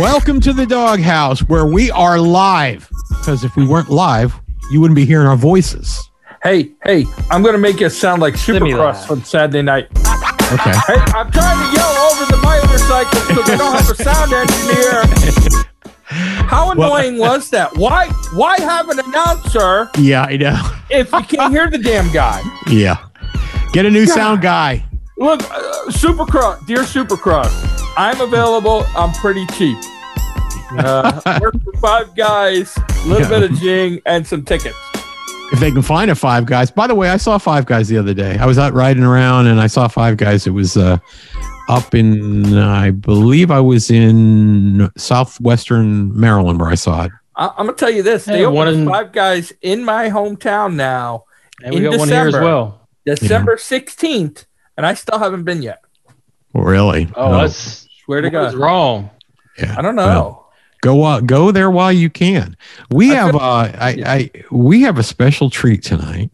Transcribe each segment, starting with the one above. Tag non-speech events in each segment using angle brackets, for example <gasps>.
Welcome to the doghouse where we are live. Because if we weren't live, you wouldn't be hearing our voices. Hey, hey, I'm gonna make it sound like Semi Supercross live. from Saturday night. Okay. Hey, I'm trying to yell over the motorcycle because I don't have a sound engineer. How Well- annoying was that? Why why have an announcer Yeah, I know. <laughs> if you can't hear the damn guy? Yeah. Get a new sound guy. Look, uh, Supercross, dear Supercross, I'm available. I'm pretty cheap. Uh, work for five guys, a little Yeah. bit of jing, and some tickets. If they can find a Five Guys. By the way, I saw Five Guys the other day. I was out riding around and I saw Five Guys. It was uh, up in, I believe I was in southwestern Maryland where I saw it. I- I'm gonna tell you this: they Hey, one opened in- five guys in my hometown now, And we In got one here as December. well. December 16th, and I still haven't been yet. Really? Oh, No. that's Swear to what was God, wrong. yeah. I don't know. Well, go uh, go there while you can. We I have feel- uh, I, I we have a special treat tonight.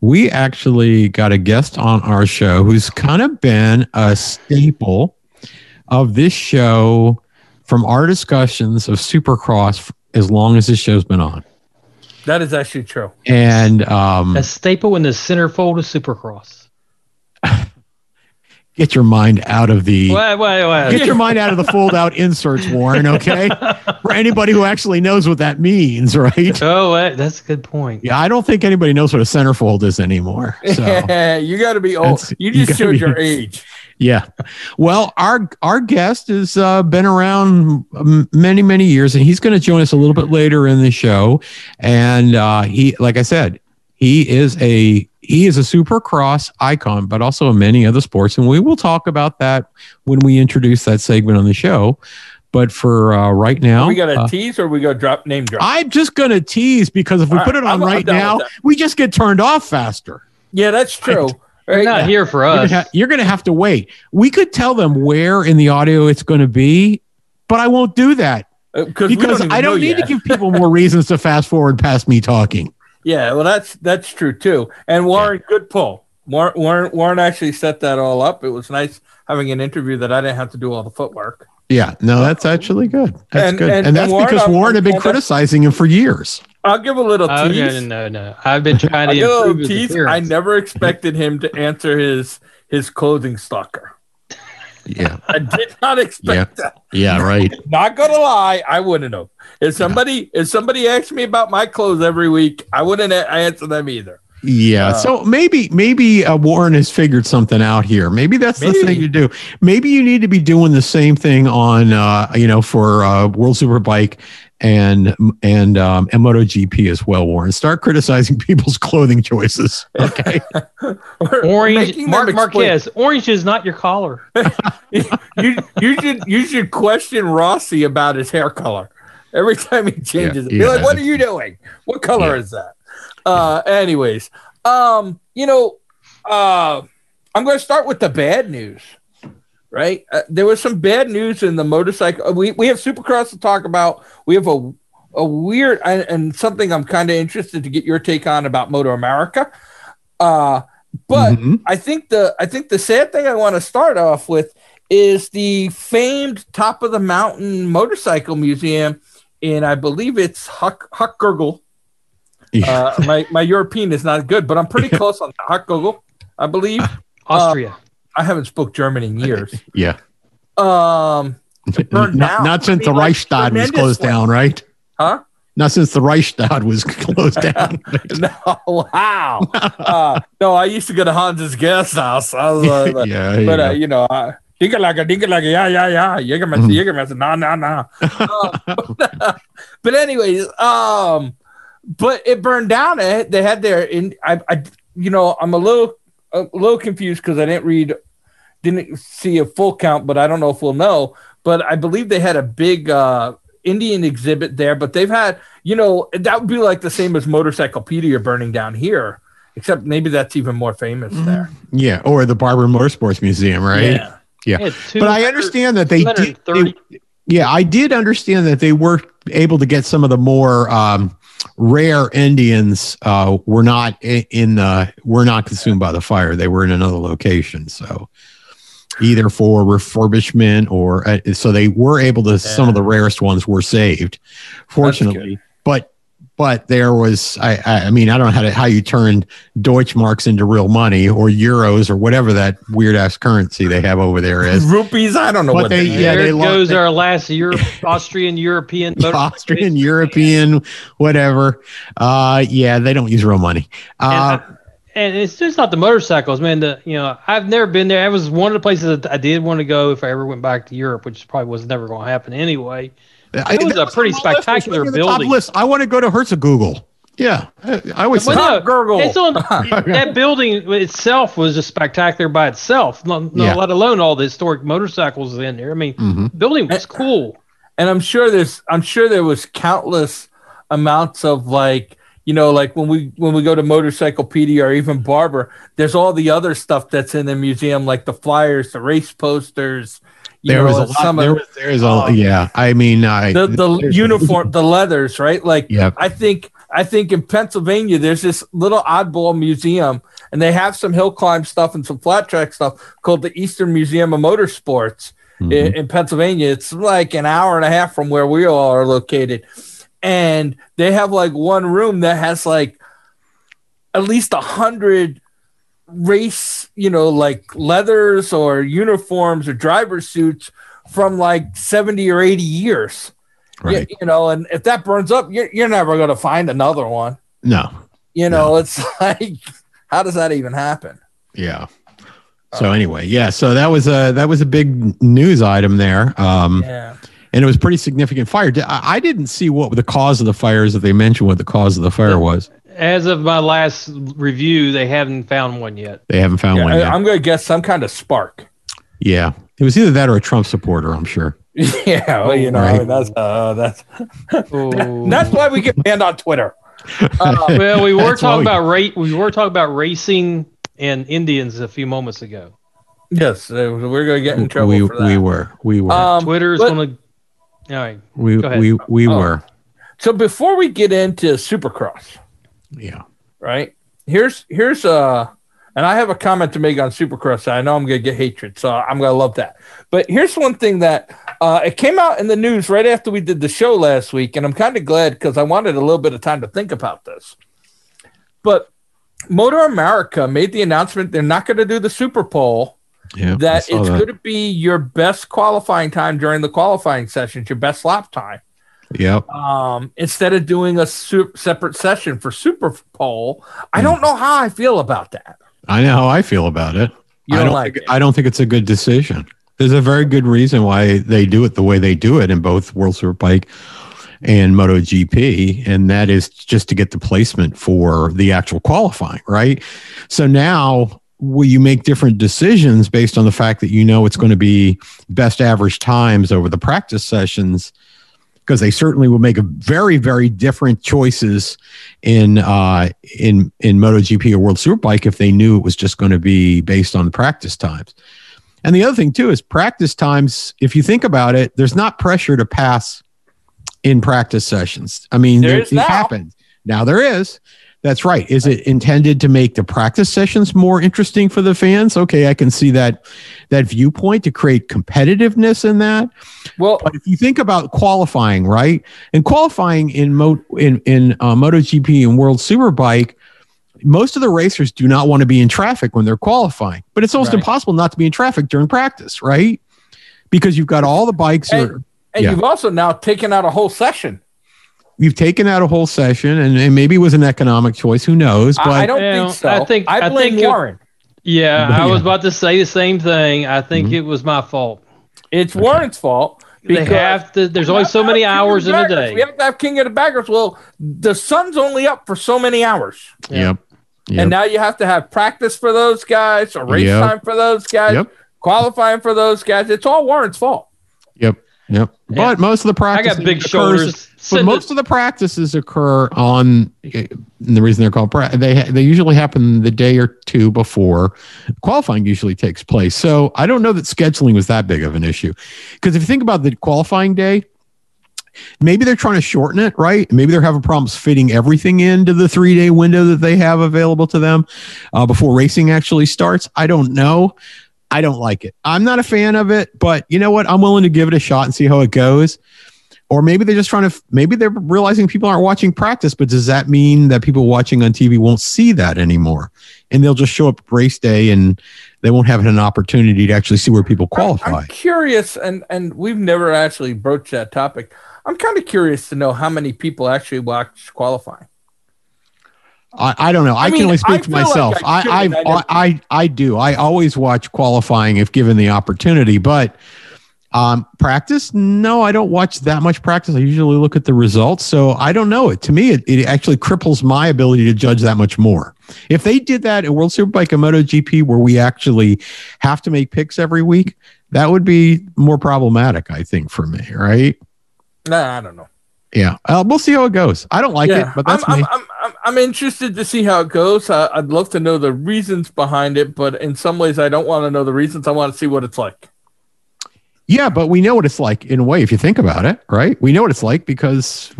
We actually got a guest on our show who's kind of been a staple of this show from our discussions of Supercross as long as this show's been on. That is actually true. And um, A staple in the centerfold of Supercross. Get your mind out of the Wait, wait, wait. get your mind out of the fold out inserts, Warren. Okay, <laughs> for anybody who actually knows what that means, right? Oh, wait, that's a good point. Yeah, I don't think anybody knows what a centerfold is anymore. So <laughs> you got to be old. You you just gotta showed be- your age. yeah, well, our our guest has uh, been around um, many many years, and he's going to join us a little bit later in the show. And uh, he, like I said, he is a he is a supercross icon, but also in many other sports, and we will talk about that when we introduce that segment on the show. But for uh, right now, are we got to uh, tease or we got to drop name drop. I'm just going to tease because if we All put right, it on I'm- I'm right now, we just get turned off faster. yeah, that's true. They're Right? not here for You're us. gonna, ha- you're gonna have to wait. We could tell them where in the audio it's going to be, but I won't do that Uh, Because we don't I don't need yet. to give people more reasons to fast forward past me talking. Yeah, well, that's that's true too. And Warren, good pull. Warren, Warren, Warren actually set that all up. It was nice having an interview that I didn't have to do all the footwork. Yeah, no, that's actually good. That's And- good, and- and, that's and Warren, because I'm- Warren had been criticizing him for years. I'll give a little Oh, tease. no, no, no. I've been trying I to give <laughs> a little improve his tease. I never expected him to answer his his clothing stalker. Yeah, I did not expect that. yeah, right. <laughs> Not gonna lie, I wouldn't have. If somebody if somebody asked me about my clothes every week, I wouldn't answer them either. Yeah, Uh, so maybe maybe uh, Warren has figured something out here. Maybe that's the thing to do. Maybe you need to be doing the same thing on uh, you know for uh, World Superbike and and um, and MotoGP as well. Warren, start criticizing <laughs> people's clothing choices. Okay, <laughs> Orange, making Marc Marquez. Orange is not your collar. <laughs> you, you should you should question Rossi about his hair color every time he changes it. Be yeah. like, what are you doing? What color Yeah. is that? Uh, anyways, um, you know, uh, I'm going to start with the bad news. Right, uh, there was some bad news in the motorcycle. uh, We we have Supercross to talk about. We have a a weird and, and something I'm kind of interested to get your take on about MotoAmerica. Uh, but Mhm. I think the I think the sad thing I want to start off with is the famed top of the mountain motorcycle museum and I believe it's Huck Huck Gurgle. Yeah. Uh, my my European is not good, but I'm pretty <laughs> close on Huck Gurgle. I believe Austria. I haven't spoke German in years. <laughs> yeah. Um, Not, not since I mean, the like, Reichstag was closed tremendously. down, right? huh? Not since the Reichstag was <laughs> closed down. <laughs> No, wow. uh, no, I used to go to Hans's guest house. I was uh, like, yeah, but you uh, you know, uh, dinka like a dinka like a yeah yeah yeah Jägermeister Mhm. Jägermeister nah nah nah. Uh, but anyways, um, but it burned down. It they had their in. I, I you know I'm a little a little confused because I didn't read, didn't see a full count, but I don't know if we'll know. But I believe they had a big uh Indian exhibit there. But they've had you know that would be like the same as Motorcyclepedia burning down here. Except maybe that's even more famous there. yeah, or the Barber Motorsports Museum, right? Yeah. yeah. Yeah, But I understand that they did. they- yeah, I did understand that they were able to get some of the more um, rare Indians. Uh, were not in the were not consumed by the fire. They were in another location. So, either for refurbishment or uh, so they were able to. Some of the rarest ones were saved, fortunately. But but there was I, I I mean I don't know how to how you turn Deutschmarks into real money or euros or whatever that weird ass currency they have over there is. Rupees, I don't know But what they- they, Yeah, there they goes they- our last Europe, Austrian European <laughs> Austrian, European, whatever. Uh, yeah, they don't use real money. And, Uh, I- and it's just not the motorcycles, man. The you know I've never been there. That was one of the places that I did want to go if I ever went back to Europe, which probably was never going to happen anyway. I- It was that a pretty on my list. It was spectacular right near the top building. List. I want to go to Herzogugel. Yeah, I, I always Well, say no, Gurgle. It's on <laughs> that building itself was just spectacular by itself. No, no, Yeah. let alone all the historic motorcycles in there. I mean, Mhm. the building was cool. and I'm sure there's I'm sure there was countless amounts of like you know like when we when we go to motorcyclepedia or even barber there's all the other stuff that's in the museum like the flyers the race posters you there know, was a lot. There of was there is a Oh. yeah. I mean, I the, the <laughs> uniform the leathers right like Yeah, I think I think in Pennsylvania there's this little oddball museum and they have some hill climb stuff and some flat track stuff called the Eastern Museum of Motorsports Mhm. in, in Pennsylvania. It's like an hour and a half from where we all are located. And they have like one room that has like at least a hundred race, you know, like leathers or uniforms or driver suits from like 70 or 80 years. right. You, you know, and if that burns up, you're, you're never going to find another one. No, You know, it's <laughs> like, how does that even happen? yeah. So anyway, yeah. So that was a that was a big news item there. Um, Yeah. and it was pretty significant fire. I I didn't see what the cause of the fires that they mentioned. What the cause of the fire was? As of my last review, they haven't found one yet. They haven't found Yeah, one Yet. I'm going to guess some kind of spark. yeah, it was either that or a Trump supporter. I'm sure. <laughs> yeah. Well, you know, Right. that's, uh, that's, Oh. <laughs> that's why we get banned on Twitter. Uh, <laughs> well, we were talking why about ra- we were talking about racing and Indians a few moments ago. yes, uh, we're going to get in trouble we for that. we were we were Um, Twitter's but- going to. All right. we go ahead. we we Oh. were so before we get into Supercross, yeah. right? Here's here's uh and I have a comment to make on Supercross. I know I'm gonna get hatred, so I'm gonna love that. But here's one thing that uh, it came out in the news right after we did the show last week, and I'm kind of glad because I wanted a little bit of time to think about this. But MotoAmerica made the announcement they're not going to do the Superpole. Yeah, That it's going to be your best qualifying time during the qualifying sessions, your best lap time Yep. um, instead of doing a separate session for Super Bowl. I don't know how I feel about that. I know how I feel about it. You I don't don't like think, it. I don't think it's a good decision. There's a very good reason why they do it the way they do it in both World Superbike and MotoGP, and that is just to get the placement for the actual qualifying, right? So now will you make different decisions based on the fact that you know it's going to be best average times over the practice sessions? Because they certainly will make a very, very different choices in uh, in in MotoGP or World Superbike if they knew it was just going to be based on practice times. And the other thing too is practice times. If you think about it, there's not pressure to pass in practice sessions. I mean, There it now. happens now. There is. That's right. Is it intended to make the practice sessions more interesting for the fans? Okay, I can see that that viewpoint to create competitiveness in that. Well, But if you think about qualifying, right, and qualifying in Mo in in uh, MotoGP and World Superbike, most of the racers do not want to be in traffic when they're qualifying. But it's almost Right. impossible not to be in traffic during practice, right? Because you've got all the bikes. And- and yeah. you've also now taken out a whole session. You've taken out a whole session, and, and maybe it was an economic choice. Who knows? But I, I don't Yeah, think so. I think- I I blame think it- Warren. Yeah, Yeah. I was about to say the same thing. I think Mhm. it was my fault. It's Warren's fault. They because have to. There's we only so many have King of hours in a day. We have to have King of the Baggers. Well, the sun's only up for so many hours. yep, yep, And now you have to have practice for those guys, or race Yep. time for those guys, Yep. qualifying for those guys. It's all Warren's fault. yep, yep. But most of the practices I got big shoulders. But most of the practices occur on and the reason they're called pra- they they usually happen the day or two before qualifying usually takes place. So I don't know that scheduling was that big of an issue because if you think about the qualifying day, maybe they're trying to shorten it, right? Maybe they're having problems fitting everything into the three day window that they have available to them uh, before racing actually starts. I don't know. I don't like it. I'm not a fan of it, but you know what? I'm willing to give it a shot and see how it goes. Or maybe they're just trying to, maybe they're realizing people aren't watching practice, but does that mean that people watching on TV won't see that anymore? And they'll just show up race day and they won't have an opportunity to actually see where people qualify. I'm curious, and and we've never actually broached that topic. I'm kind of curious to know how many people actually watch qualifying. I, I don't know. I, I can mean, only I speak for feel like myself. I I should, I, I I, never- I I do. I always watch qualifying if given the opportunity, but um, practice, no, I don't watch that much practice. I usually look at the results, so I don't know it. To me, it, it actually cripples my ability to judge that much more. If they did that in World Superbike and MotoGP, where we actually have to make picks every week, that would be more problematic, I think, for me. Right? Nah, I don't know. Yeah, uh, we'll see how it goes. I don't like it, but that's I'm, me. I'm, I'm, I'm, I'm interested to see how it goes. I'd love to know the reasons behind it, but in some ways, I don't want to know the reasons. I want to see what it's like. Yeah, but we know what it's like in a way if you think about it, right? We know what it's like because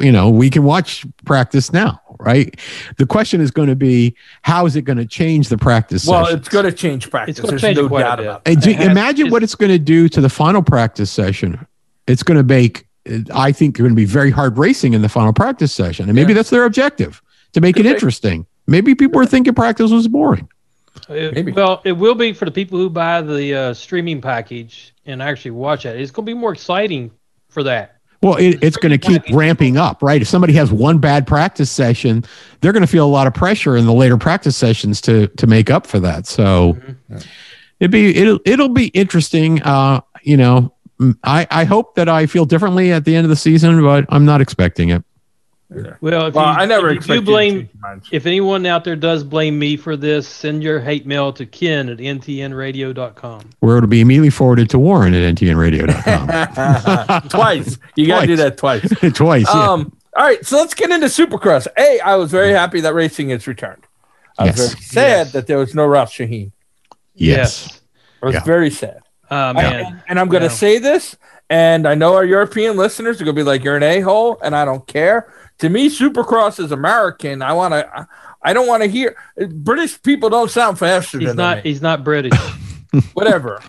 you know, we can watch practice now, right? The question is going to be how is it going to change the practice Well, sessions? it's going to change practice. It's There's change no doubt about it. And do- It has- imagine it's- what it's going to do to the final practice session. It's going to make I think you're going to be very hard racing in the final practice session. And maybe Yeah. that's their objective to make Could it be. interesting. Maybe people are thinking practice was boring. It- Maybe. Well, it will be for the people who buy the uh, streaming package and actually watch it. It's going to be more exciting for that. Well, it, it's going to keep ramping up, right? If somebody has one bad practice session, they're going to feel a lot of pressure in the later practice sessions to to make up for that. So it'd be it'll it'll be interesting. Uh, you know, I I hope that I feel differently at the end of the season, but I'm not expecting it. Well, if Well, you, I never if you expected do you to blame. change your minds. If anyone out there does blame me for this, send your hate mail to Ken at ntnradio.com. Where it'll be immediately forwarded to Warren at ntnradio.com. <laughs> twice. You got to do that twice. <laughs> Twice. yeah. Um, all right, so let's get into Supercross. A, I was very happy that racing has returned. I was Yes. very sad Yes. that there was no Ralph Sheheen. yes. I was Yeah. very sad. Uh, I- man. and, and I'm going to Yeah. say this, and I know our European listeners are going to be like, "You're an a hole," and I don't care. To me, Supercross is American. I want to. I don't want to hear British people don't sound faster he's than not. me. He's not British. <laughs> Whatever,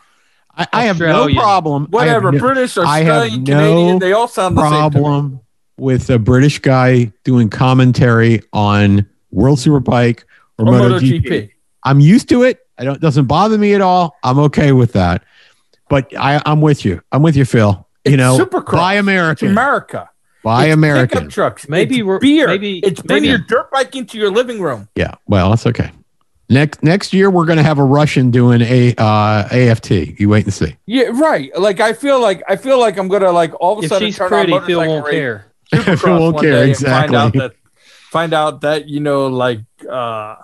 I, I have no Australian. problem. I have whatever. no- British, I have Australian, no Canadian, they all sound the same. problem with a British guy doing commentary on World Superbike or, Or MotoGP. MotoGP. I'm used to it. I don't it doesn't bother me at all. I'm okay with that. But I, I'm with you. I'm with you, Phil. You know, Supercross. buy It's America. buy It's American. Pickup trucks. Maybe it's we're- beer. maybe- it's bring maybe- your dirt bike into your living room. Yeah. Well, that's okay. Next next year we're gonna have a Russian doing a uh, AFT. You wait and see. Yeah, right. Like I feel like I feel like I'm gonna like all of a if sudden she's turn pretty, on Phil motorcycle won't care. <laughs> Supercross Phil won't one care, day and exactly. Find out that find out that you know like uh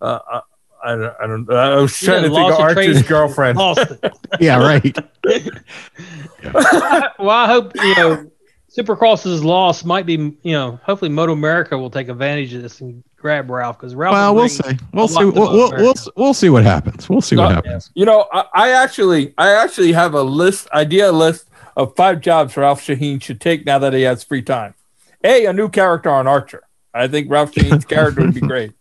uh. I don't, I don't. I was trying to think of Archer's train. girlfriend. Lost it. <laughs> Yeah, right. <laughs> well, I hope you know Supercross's loss might be you know hopefully MotoAmerica will take advantage of this and grab Ralph because Ralph. well, we'll see. We'll see. We'll, we'll, we'll, we'll see what happens. We'll see what happens. You know, I, I actually, I actually have a list, idea list of five jobs Ralph Sheheen should take now that he has free time. A, a new character on Archer. I think Ralph Sheheen's character would be <laughs> great.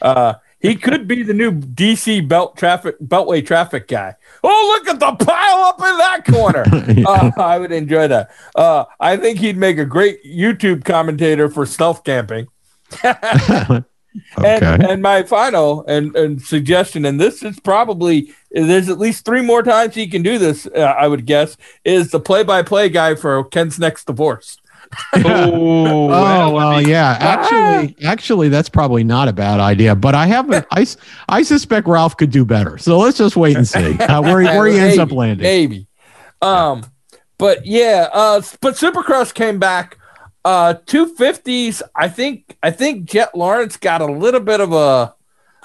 Uh, he could be the new DC belt traffic, beltway traffic guy. Oh, look at the pile up in that corner. <laughs> uh, I would enjoy that. Uh, I think he'd make a great YouTube commentator for stealth camping. <laughs> okay. And, and my final and, and suggestion, and this is probably there's at least three more times he can do this. Uh, I would guess is the play-by-play guy for Ken's next divorce. <laughs> Oh, Oh well, yeah. Actually, actually, that's probably not a bad idea. But I haven't. <laughs> I, I suspect Ralph could do better. So let's just wait and see uh, where he, where he ends up <laughs> landing. Maybe. Um, but yeah, uh, but Supercross came back. Uh, two fifties. I think. I think Jett Lawrence got a little bit of a,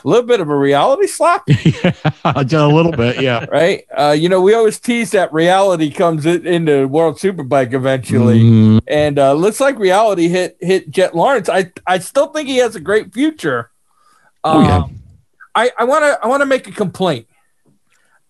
little bit of a reality slap. <laughs> yeah, just a little bit. Yeah. right? Uh, you know, we always tease that reality comes in, into World Superbike eventually, Mm, and uh, looks like reality hit hit Jett Lawrence. I I still think he has a great future. Oh, yeah. Um, I I want to I want to make a complaint,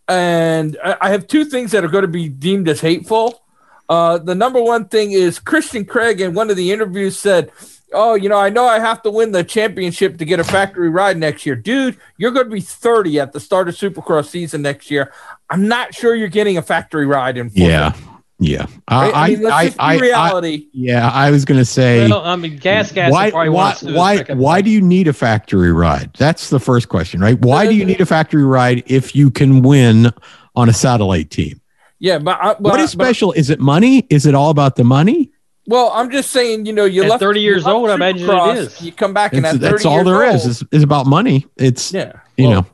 and I, I have two things that are going to be deemed as hateful. Uh, the number one thing is Christian Craig in one of the interviews said, oh, you know, I know I have to win the championship to get a factory ride next year. Dude, you're going to be 30 at the start of Supercross season next year. I'm not sure you're getting a factory ride in. Yeah. Yeah. I, I, mean, let's I, just be I, I, reality. yeah, I was going to say, Well, I mean, gas gas. why, why, do why, why do you need a factory ride? That's the first question, right? Why do you need a factory ride if you can win on a satellite team? yeah, but, I, but what is but- special? Is it money? Is it all about the money? Well, I'm just saying, you know, you At left 30 years left old, I imagine it Supercross, is. You come back and It's, at 30 that's all years there is. old- Is, is about money. It's yeah. you Well, know.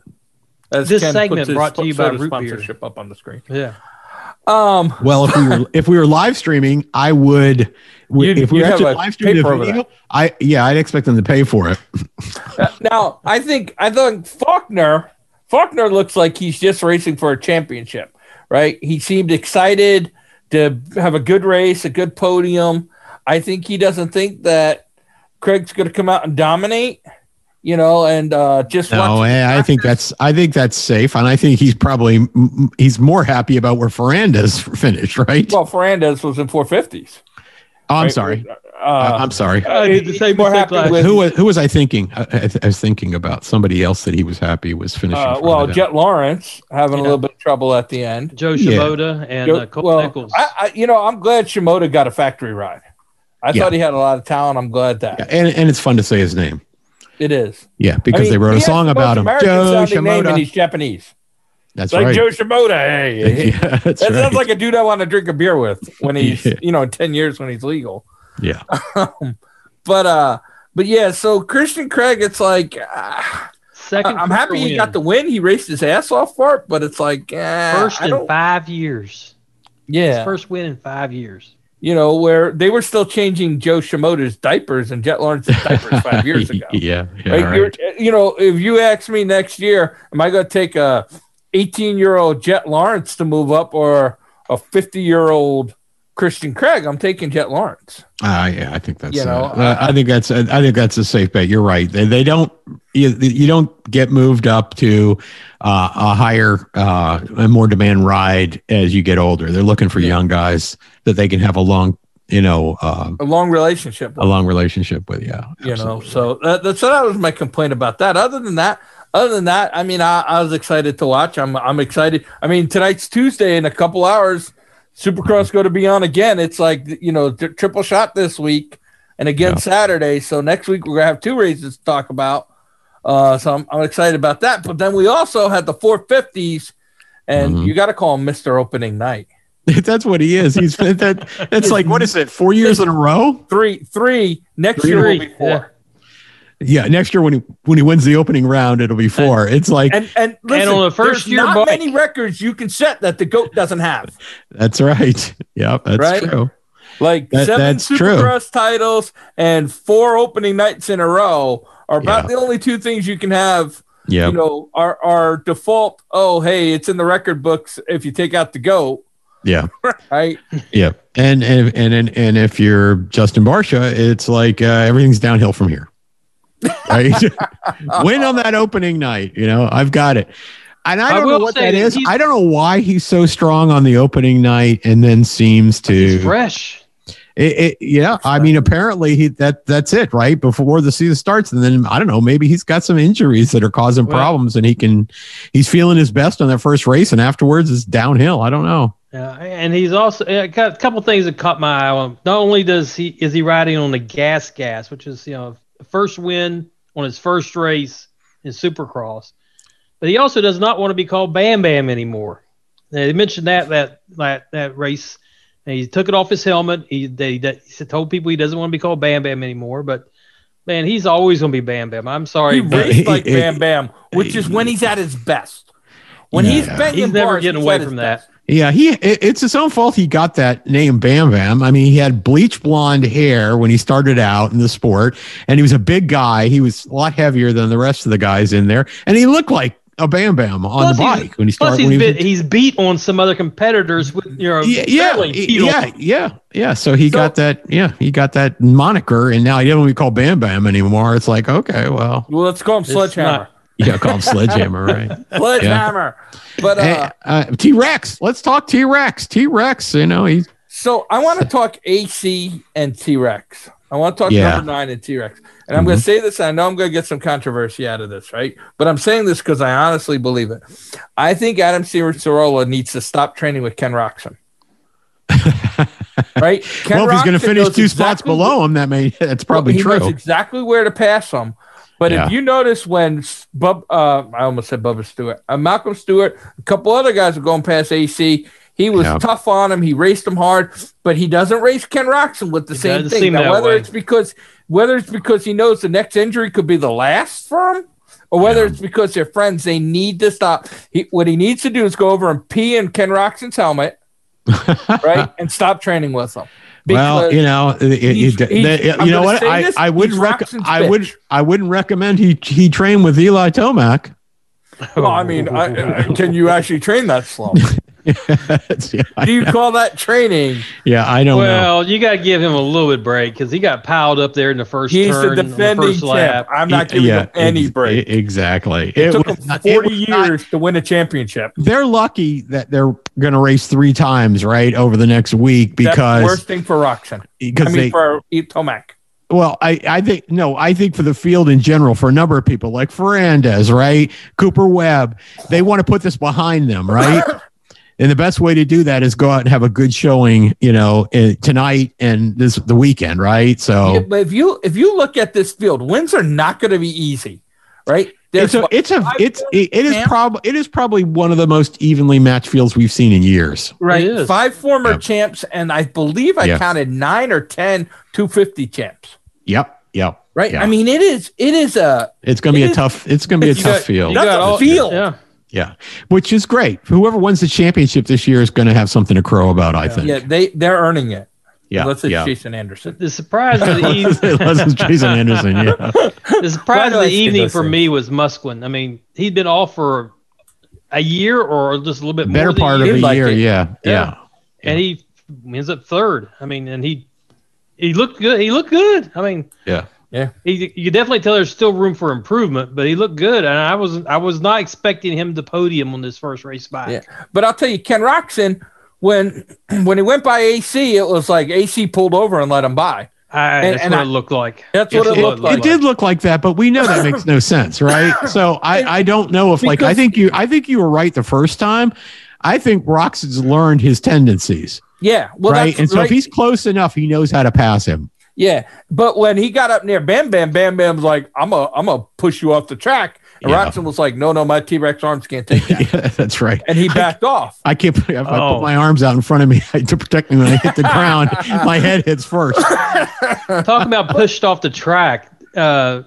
As This Ken segment puts brought to you by soda Root Beer. sponsorship up on the screen. Yeah. Um, Well, if we were <laughs> if we were live streaming, I would. we- You'd- if we were have actually a live streaming the paper video, I yeah, I'd expect them to pay for it. now I think I think Faulkner Faulkner looks like he's just racing for a championship, right? He seemed excited to have a good race, a good podium. I think he doesn't think that Craig's going to come out and dominate, you know, and uh, just No, eh, I think that's I think that's safe, and I think he's probably he's more happy about where Ferranda's <laughs> finished, right? well, Fernandez was in 450s. oh, I'm right? sorry, Uh, I'm sorry. I did the he's same more happy with- who was who was I thinking? I, I, I was thinking about somebody else that he was happy was finishing. uh, well, of him. Jett Lawrence having a Yeah. little bit of trouble at the end. Joe Yeah. And Joe- uh, Cole well, Nichols. I, I, you know, I'm glad Shimoda got a factory ride. I Yeah. thought he had a lot of talent. I'm glad that Yeah, and and it's fun to say his name. it is. Yeah, because I mean, they wrote a song about him. American Joe sounding name, and he's Japanese. That's It's like right. Jo Shimoda. Hey, <laughs> yeah, that right. sounds like a dude I want to drink a beer with when <laughs> he's, Yeah. you know, in ten years when he's legal. Yeah. <laughs> But uh, but yeah. So Christian Craig, it's like uh, Second. I'm happy he win. got the win. He raced his ass off for it, but it's like uh, first I in don't- five years. His yeah, first win in five years. you know, where they were still changing Jo Shimoda's diapers and Jett Lawrence's diapers five <laughs> years ago. yeah, yeah. Like, right. you're- you know, if you ask me next year, am I going to take a 18 year old Jett Lawrence to move up or a 50 year old Christian Craig? I'm taking Jett Lawrence. Ah, yeah, I think that's. You know, uh, I think that's. I think that's a safe bet. You're right. They, they don't. You, you don't get moved up to uh, a higher, uh, a more demand ride as you get older. They're looking for Yeah. young guys that they can have a long, you know, uh, A long relationship. a long relationship with. Yeah, you know, so that, that's so that was my complaint about that. Other than that, other than that, I mean, I, I was excited to watch. I'm I'm excited. I mean, tonight's Tuesday in a couple hours. Supercross go to be on again. It's like you know, t- triple shot this week, and again Yeah. Saturday. So next week we're gonna have two races to talk about. Uh, so I'm, I'm excited about that. But then we also had the 450s, and Mhm. you got to call him Mister Opening Night. <laughs> that's what he is. He's that. That's like what is it? Four years in a row. Three, three. Next Three. year will be four. Yeah, next year when he when he wins the opening round, it'll be four. It's like And and listen, on the first there's year not bike- many records you can set that the goat doesn't have. that's right. <laughs> Yeah, that's Right? true. Like That- seven that's true. Supercross titles and four opening nights in a row are about Yeah. the only two things you can have. Yeah, You know, our our default. Oh, hey, it's in the record books if you take out the goat, yeah. <laughs> right? Yeah, and and and and, and if you're Justin Barcia, it's like uh, everything's downhill from here. Right, <laughs> win on that opening night. You know, I've got it, and I I don't know what that is. I don't know why he's so strong on the opening night, and then seems He's to. fresh. It, it, yeah, I mean, apparently he that that's it, right? Before the season starts, and then I don't know, maybe he's got some injuries that are causing Well- problems, and he can he's feeling his best on that first race, and afterwards it's downhill. I don't know. Yeah, and he's also uh, got a couple things that caught my eye on. Not only does he is he riding on the gas gas, which is you know first win on his first race in Supercross, but he also does not want to be called Bam Bam anymore. They mentioned that that that that race. And he took it off his helmet. He they, they, he told people he doesn't want to be called Bam Bam anymore. But man, he's always going to be Bam Bam. I'm sorry, He but raced like <laughs> Bam Bam, which is when he's at his best. When he's Yeah. banging he's never bars, getting he's away from that. best. Yeah, he it's his own fault he got that name Bam Bam. I mean, he had bleach blonde hair when he started out in the sport, and he was a big guy. He was a lot heavier than the rest of the guys in there, and he looked like a Bam Bam on Plus the bike when he Plus, started. he's, When he was, been, he's beat on some other competitors with you know yeah, yeah, fairly beat on yeah, yeah, yeah. So he So- got that. Yeah, he got that moniker, and now he doesn't be called Bam Bam anymore. It's like okay, well, Well, let's call him Sledgehammer. Yeah, call him Sledgehammer, <laughs> right? Sledgehammer. But uh, uh, T Rex. Let's talk T Rex. T Rex. You know, he's So I want to talk AC and T Rex. I want to talk Yeah. number nine and T Rex. And I'm going to say this. And I know I'm going to get some controversy out of this, right? But I'm saying this because I honestly believe it. I think Adam Cianciarulo needs to stop training with Ken Roczen. right? Ken <laughs> well, if he's going to finish two spots below him, that may that's probably he true. knows exactly where to pass them. But Yeah. if you notice when S- Bub, uh, I almost said Bubba Stewart, uh, Malcolm Stewart, a couple other guys were going past AC. He was Yeah. tough on him. He raced him hard, but he doesn't race Ken Roczen with the It same thing. Now, whether way. it's because whether it's because he knows the next injury could be the last for him, or whether Yeah. it's because they're friends, they need to stop. He, what he needs to do is go over and pee in Ken Roczen's helmet, <laughs> right, and stop training with him. Well, you know, it- it- he's- it- he's- that- you know what? I, this, I wouldn't he's rec- I would I wouldn't recommend he he train with Eli Tomac. well, I mean, I, I- <laughs> can you actually train that slow? <laughs> yeah, <laughs> Do you call that training? yeah, I don't know. Well, you got to give him a little bit break because he got piled up there in the first He's turn, the on the defending first champ. lap. I'm not giving him any ex- break. Exactly. It, took him 40 was not- years to win a championship. they're lucky that they're going to race three times right over the next week That's the because worst thing for Roczen. I because mean, they for Tomac. well I I think no I think for the field in general for a number of people like Fernandez right Cooper Webb they want to put this behind them right <laughs> and the best way to do that is go out and have a good showing you know eh, tonight and this the weekend right so Yeah, but if you if you look at this field, wins are not going to be easy, right? it's a it's a it's it, it is probably it is probably one of the most evenly matched fields we've seen in years right five former Yeah. champs, and I believe I Yeah. counted nine or 10 250 champs. yep yep Right? Yeah. I mean, it is it is a it's gonna be It a is- tough it's gonna be a tough got- field You got a all, field. Yeah. Yeah, which is great. Whoever wins the championship this year is going to have something to crow about. I think. yeah. They they're earning it. yeah, Unless it's yeah. Jason Anderson. The surprise of the <laughs> evening, Unless it's Jason Anderson. Yeah, the surprise do of the evening for things? me was Musquin. I mean, he'd been off for a year or just a little bit better more than part of a like year. it. Yeah, yeah, Yeah. and he ends up third. I mean, and he he looked good. He looked good. I mean, yeah. He you could definitely tell there's still room for improvement, but he looked good, and I was I was not expecting him to podium on this first race back. Yeah. But I'll tell you, Ken Roczen, when <clears throat> when he went by AC, it was like AC pulled over and let him by. I, And- that's and what I- it looked like. That's what Yes, it looked like. It did look like that, but we know that makes no sense, right? <laughs> So I, I don't know if like I think you I think you were right the first time. I think Roczen's learned his tendencies, Yeah. Well, right? that's And so right. if he's close enough, he knows how to pass him. Yeah, but when he got up near Bam Bam, Bam Bam's like, "I'm a, I'm gonna push you off the track." And Yeah. Roczen was like, "No, no, my T Rex arms can't take that," <laughs> yeah, that's right. and he backed off. I can't. If I Oh. put my arms out in front of me <laughs> to protect me when I hit the <laughs> ground, my head hits first. Talking about pushed off the track, uh,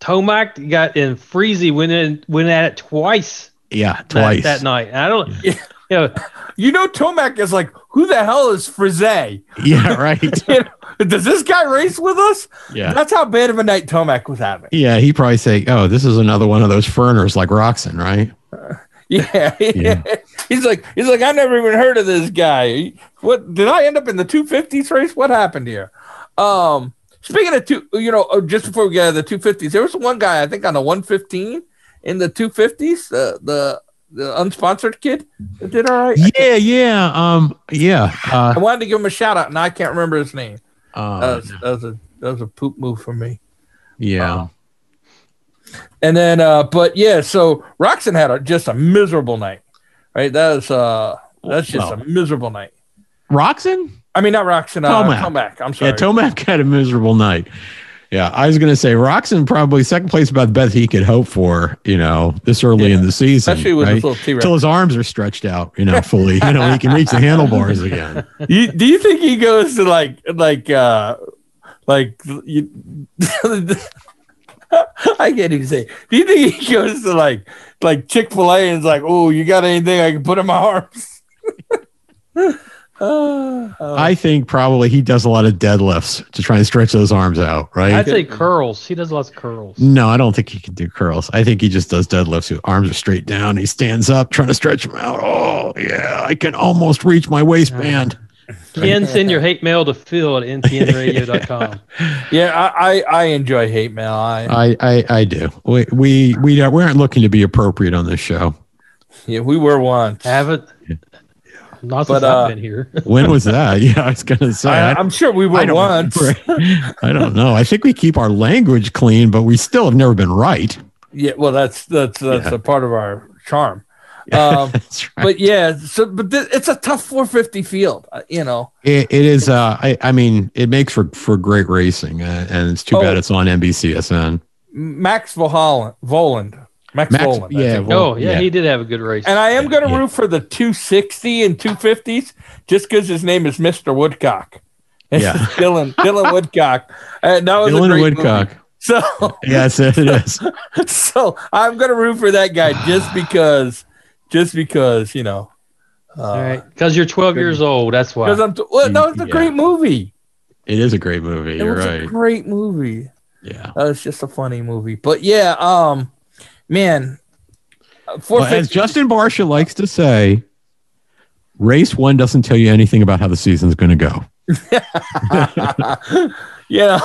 Tomac got in Friese went in went at it twice, Yeah, twice. that, night. And I don't, Yeah. you know, You know, Tomac is like, "Who the hell is Friese? Yeah, right. You know, <laughs> Does this guy race with us?" Yeah. That's how bad of a night Tomac was having. Yeah, he probably say, "Oh, this is another one of those furners like Roczen, right?" <laughs> Yeah. Yeah. <laughs> he's like, he's like, I never even heard of this guy. What did I end up in the 250s race? What happened here? Um, speaking of two, you know, oh, just before we get to the 250s, there was one guy I think on the 115 in the 250s, the the the unsponsored kid that did all right. Yeah, yeah, um, yeah. Uh, I wanted to give him a shout out, and I can't remember his name. That uh, was, that was a that was a poop move for me. yeah, And then, uh, but yeah, so Roczen had a, just a miserable night, right? That was uh, that's just Well. a miserable night. Roczen. I mean, not Roczen, uh, Tomac. Tomac. I'm sorry. Yeah, Tomac had a miserable night. Yeah, I was gonna say Roczen probably second place about the best he could hope for. You know, this early Yeah. in the season, Especially with right? his little T-Rex. Till his arms are stretched out, you know, fully. you know, he can reach the handlebars again. <laughs> you, do you think he goes to like like uh like you <laughs> I can't even say. Do you think he goes to like like Chick Fil A and is like, "Oh, you got anything I can put in my arms?" <laughs> Uh, uh, I think probably he does a lot of deadlifts to try and stretch those arms out, right? I'd say curls. He does lots of curls. No, I don't think he can do curls. I think he just does deadlifts. His arms are straight down. He stands up, trying to stretch them out. Oh, yeah, I can almost reach my waistband. <laughs> Ken, send your hate mail to Phil at ntnradio.com. <laughs> yeah, I, I I enjoy hate mail. I I, I, I do. We, we, we, don't- we aren't looking to be appropriate on this show. yeah, we were once. Have it. Not But, since uh, I've been here. <laughs> When was that? Yeah, I was gonna say. I, I, I'm sure we I were don't once. I don't know. I think we keep our language clean, but we still have never been right. Yeah, well, that's that's that's Yeah. a part of our charm. <laughs> Um, That's right. but yeah, so but th- it's a tough 450 field, uh, you know. It, it is. Uh, I, I mean, it makes for for great racing, uh, and it's too bad Oh. it's on NBCSN. Max Vohland, Vohland, Max, Max- Vohland. Yeah, think. Vol- oh yeah, yeah. he did have a good race. and I am going to Yeah. root for the 260 and 250s just because his name is Mr. Woodcock. Yeah. Dylan Dylan Woodcock. Uh, that was a Dylan great Woodcock. movie. So Yes, it is. <laughs> so I'm going to root for that guy just <sighs> because, just because you know. Uh, All right, because you're 12 years old. That's why. Because I'm. T- well, that was a Yeah. great movie. It is a great movie. It You're was a right. great movie. Yeah. That was just a funny movie. But yeah, um, man, uh, Well, as Justin Barcia likes to say, race one doesn't tell you anything about how the season's going to go. <laughs> you know,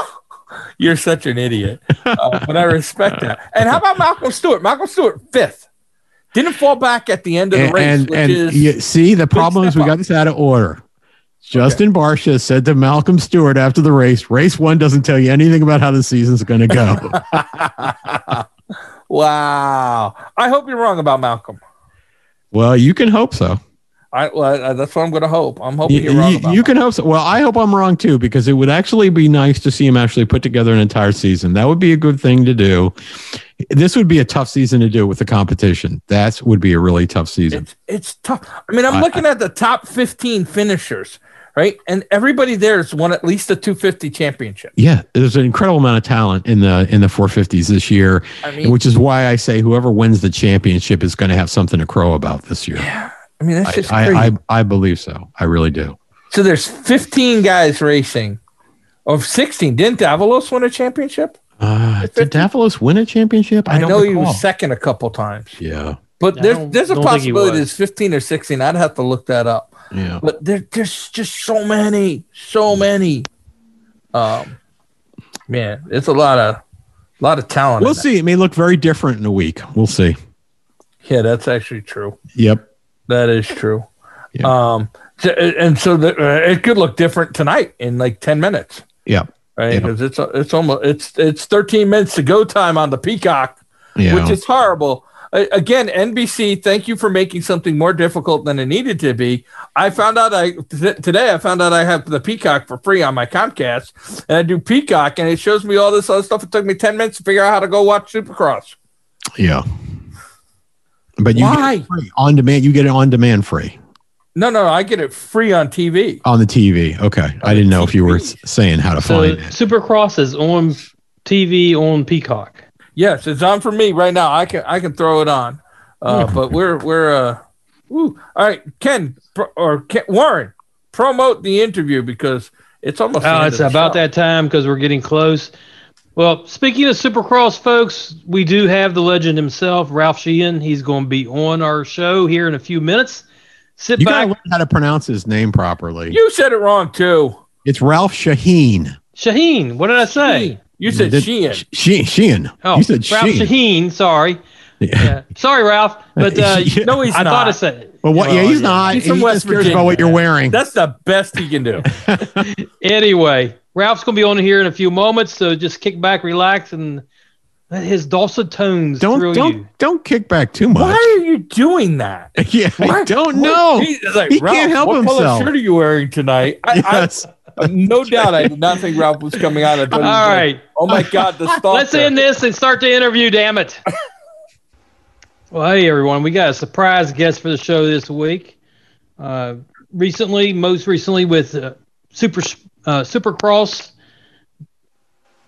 you're such an idiot. Uh, but I respect that. And how about Malcolm Stewart? Malcolm Stewart, fifth. Didn't fall back at the end of the And, race, and, which and is you see, the problem is we got this out of order. Justin Barcia said to Malcolm Stewart after the race, race one doesn't tell you anything about how the season's going to go. <laughs> wow. I hope you're wrong about Malcolm. well, you can hope so. I well, uh, that's what I'm going to hope. I'm hoping You, you're wrong you- about. you can hope so. Well, I hope I'm wrong too, because it would actually be nice to see him actually put together an entire season. That would be a good thing to do. This would be a tough season to do with the competition. That would be a really tough season. It's it's tough. I mean, I'm I- looking at the top 15 finishers, right? And everybody there's won at least a 250 championship. Yeah, there's an incredible amount of talent in the in the 450s this year, I mean, which is why I say whoever wins the championship is going to have something to crow about this year. Yeah, I mean that's just I, crazy. I, I I believe so. I really do. so there's 15 guys racing, of 16. Didn't Davalos win a championship? Uh, did Davalos win a championship? I, don't know he was second a couple times, Yeah, but I there's there's a don't think he possibility was. it's 15 or 16. I'd have to look that up. Yeah. But there, there's just so many, so many. Um, man, it's a lot of, a lot of talent. We'll see. It may look very different in a week. We'll see. Yeah, that's actually true. Yep. That is true. Yeah. Um, so, and so the, uh, it could look different tonight in like ten minutes, Yep. right? Because it's it's almost it's it's thirteen minutes to go time on the Peacock, Yeah. which is horrible. Uh, again, NBC, thank you for making something more difficult than it needed to be. I found out I t- today I found out I have the Peacock for free on my Comcast, and I do Peacock, and it shows me all this other stuff. It took me ten minutes to figure out how to go watch Supercross. yeah. But you Why? get it free on demand. You get it on demand free No, no, I get it free on TV. on the TV. Okay. I didn't know if you were saying how to so find it. Supercross is on TV on Peacock. Yes, it's on for me right now. I can I can throw it on. Uh, Hmm. but we're we're uh, woo. all right. Ken pro- or Ken, Warren, promote the interview because it's almost. the Oh, end it's of the about show. that time because we're getting close. Well, speaking of Supercross, folks, we do have the legend himself, Ralph Sheehan. He's going to be on our show here in a few minutes. Sit You back, gotta learn how to pronounce his name properly. You said it wrong too. it's Ralph Sheheen. Sheheen. What did I say? You said Did- Sheehan. She, Sheehan. Oh, you said Ralph Sheen. Sheheen. Sorry, Yeah. yeah. sorry, Ralph. But uh, <laughs> Yeah. No, he's not. I not. thought I said. Well, what? yeah, he's yeah. not. He's He from West just Virginia. about what you're wearing. That's the best he can do. <laughs> Anyway, Ralph's going to be on here in a few moments, so just kick back, relax, and let his dulcet tones don't thrill don't you. don't kick back too much. Why are you doing that? <laughs> Yeah, I don't why- know. He's like, He Ralph, can't help what himself. What color shirt are you wearing tonight? I, Yes. I, no <laughs> doubt, I did not think Ralph was coming out. Thought All right. Oh my God, the. <laughs> Let's end this and start the interview, damn it. <laughs> well, hey, everyone. We got a surprise guest for the show this week. Uh, recently, most recently with uh, Super uh, Supercross,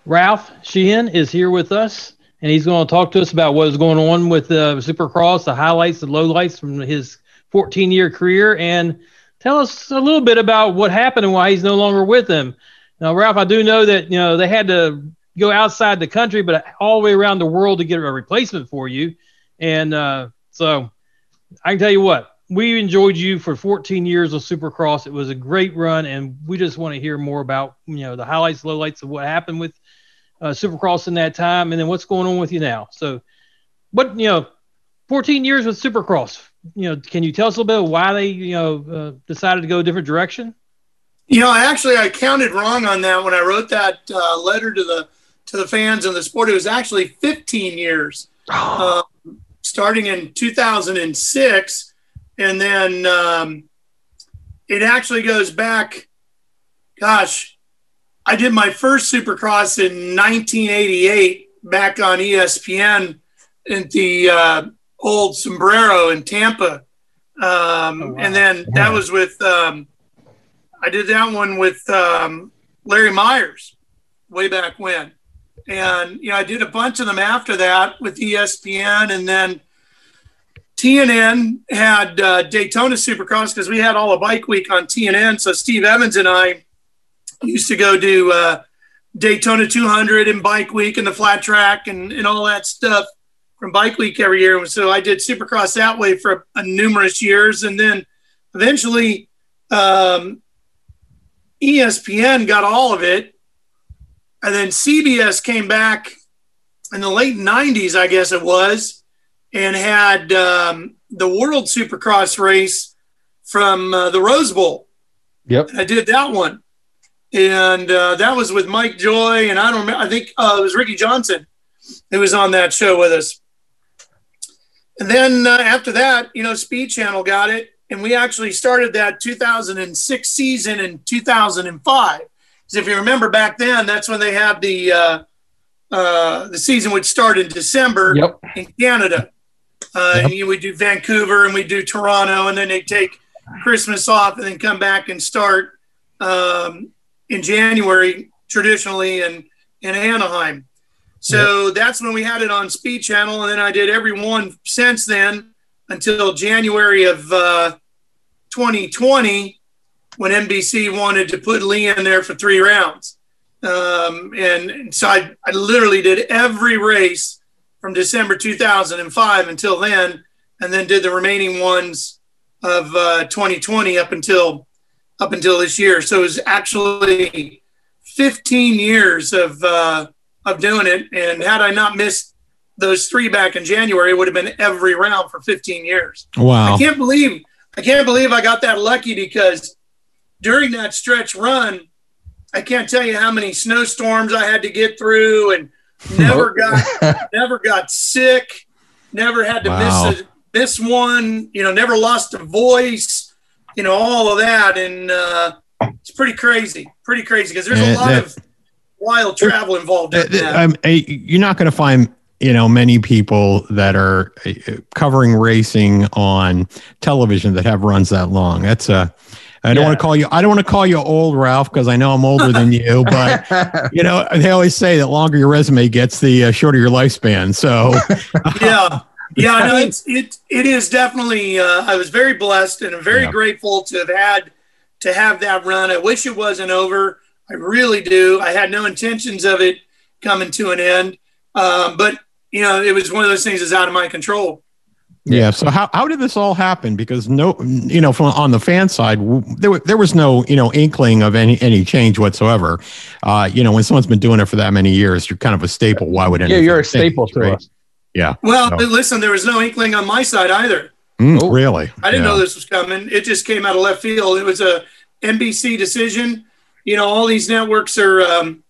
Ralph Sheehan is here with us, and he's going to talk to us about what is going on with uh, Supercross, the highlights, the lowlights from his 14 year career, and tell us a little bit about what happened and why he's no longer with them. Now, Ralph, I do know that you know they had to go outside the country, but all the way around the world to get a replacement for you. And uh, so I can tell you what, we enjoyed you for 14 years of Supercross. It was a great run, and we just want to hear more about you know the highlights, lowlights of what happened with uh, Supercross in that time, and then what's going on with you now. So, what you know, 14 years with Supercross. You know, can you tell us a little bit why they you know uh, decided to go a different direction? You know, actually, I counted wrong on that when I wrote that uh, letter to the to the fans and the sport. It was actually 15 years, <gasps> uh, starting in 2006, and then um, it actually goes back. Gosh, I did my first Supercross in 1988 back on ESPN at the uh, old Sombrero in Tampa, um, oh, wow. and then that was with. Um, I did that one with um, Larry Myers way back when. And, you know, I did a bunch of them after that with ESPN. And then TNN had uh, Daytona Supercross because we had all of Bike Week on TNN. So Steve Evans and I used to go do uh, Daytona 200 and Bike Week and the flat track and, and all that stuff from Bike Week every year. And so I did Supercross that way for a, a numerous years. And then eventually, um, ESPN got all of it. And then CBS came back in the late 90s, I guess it was, and had um, the World Supercross race from uh, the Rose Bowl. Yep. And I did that one. And uh, that was with Mike Joy. And I don't remember, I think uh, it was Ricky Johnson who was on that show with us. And then uh, after that, you know, Speed Channel got it and we actually started that 2006 season in 2005. Because if you remember back then, that's when they had the uh, uh, the season would start in December yep. in Canada. Uh, yep. And you would do Vancouver and we do Toronto, and then they take Christmas off and then come back and start um, in January traditionally in in Anaheim. So yep. that's when we had it on Speed Channel, and then I did every one since then until January of uh, 2020 when NBC wanted to put Lee in there for three rounds. Um, and so I, I literally did every race from December 2005 until then, and then did the remaining ones of uh, 2020 up until up until this year. So it was actually 15 years of uh, of doing it. And had I not missed those three back in January, it would have been every round for 15 years. Wow! I can't believe I can't believe I got that lucky because during that stretch run, I can't tell you how many snowstorms I had to get through and <laughs> never got never got sick, never had to wow. miss a, miss one, you know, never lost a voice, you know, all of that. And uh, it's pretty crazy, pretty crazy because there's a lot that, of wild travel involved in that. you're not going to find you know many people that are uh, covering racing on television that have runs that long that's a I don't yeah. want to call you. I don't want to call you old, Ralph, because I know I'm older than you. <laughs> But you know, they always say that longer your resume gets, the uh, shorter your lifespan. So, <laughs> yeah, yeah, no, it's it it is definitely. Uh, I was very blessed and I'm very yeah. grateful to have had to have that run. I wish it wasn't over. I really do. I had no intentions of it coming to an end, um, but you know, it was one of those things that's out of my control. Yeah. So how, how did this all happen? Because no, you know, from on the fan side, there there was no you know inkling of any any change whatsoever. Uh, you know, when someone's been doing it for that many years, you're kind of a staple. Why would anything? Yeah, you're a staple change, to right? us. Yeah. Well, so. listen, there was no inkling on my side either. Mm, oh. Really? I didn't yeah. know this was coming. It just came out of left field. It was a NBC decision. You know, all these networks are, um,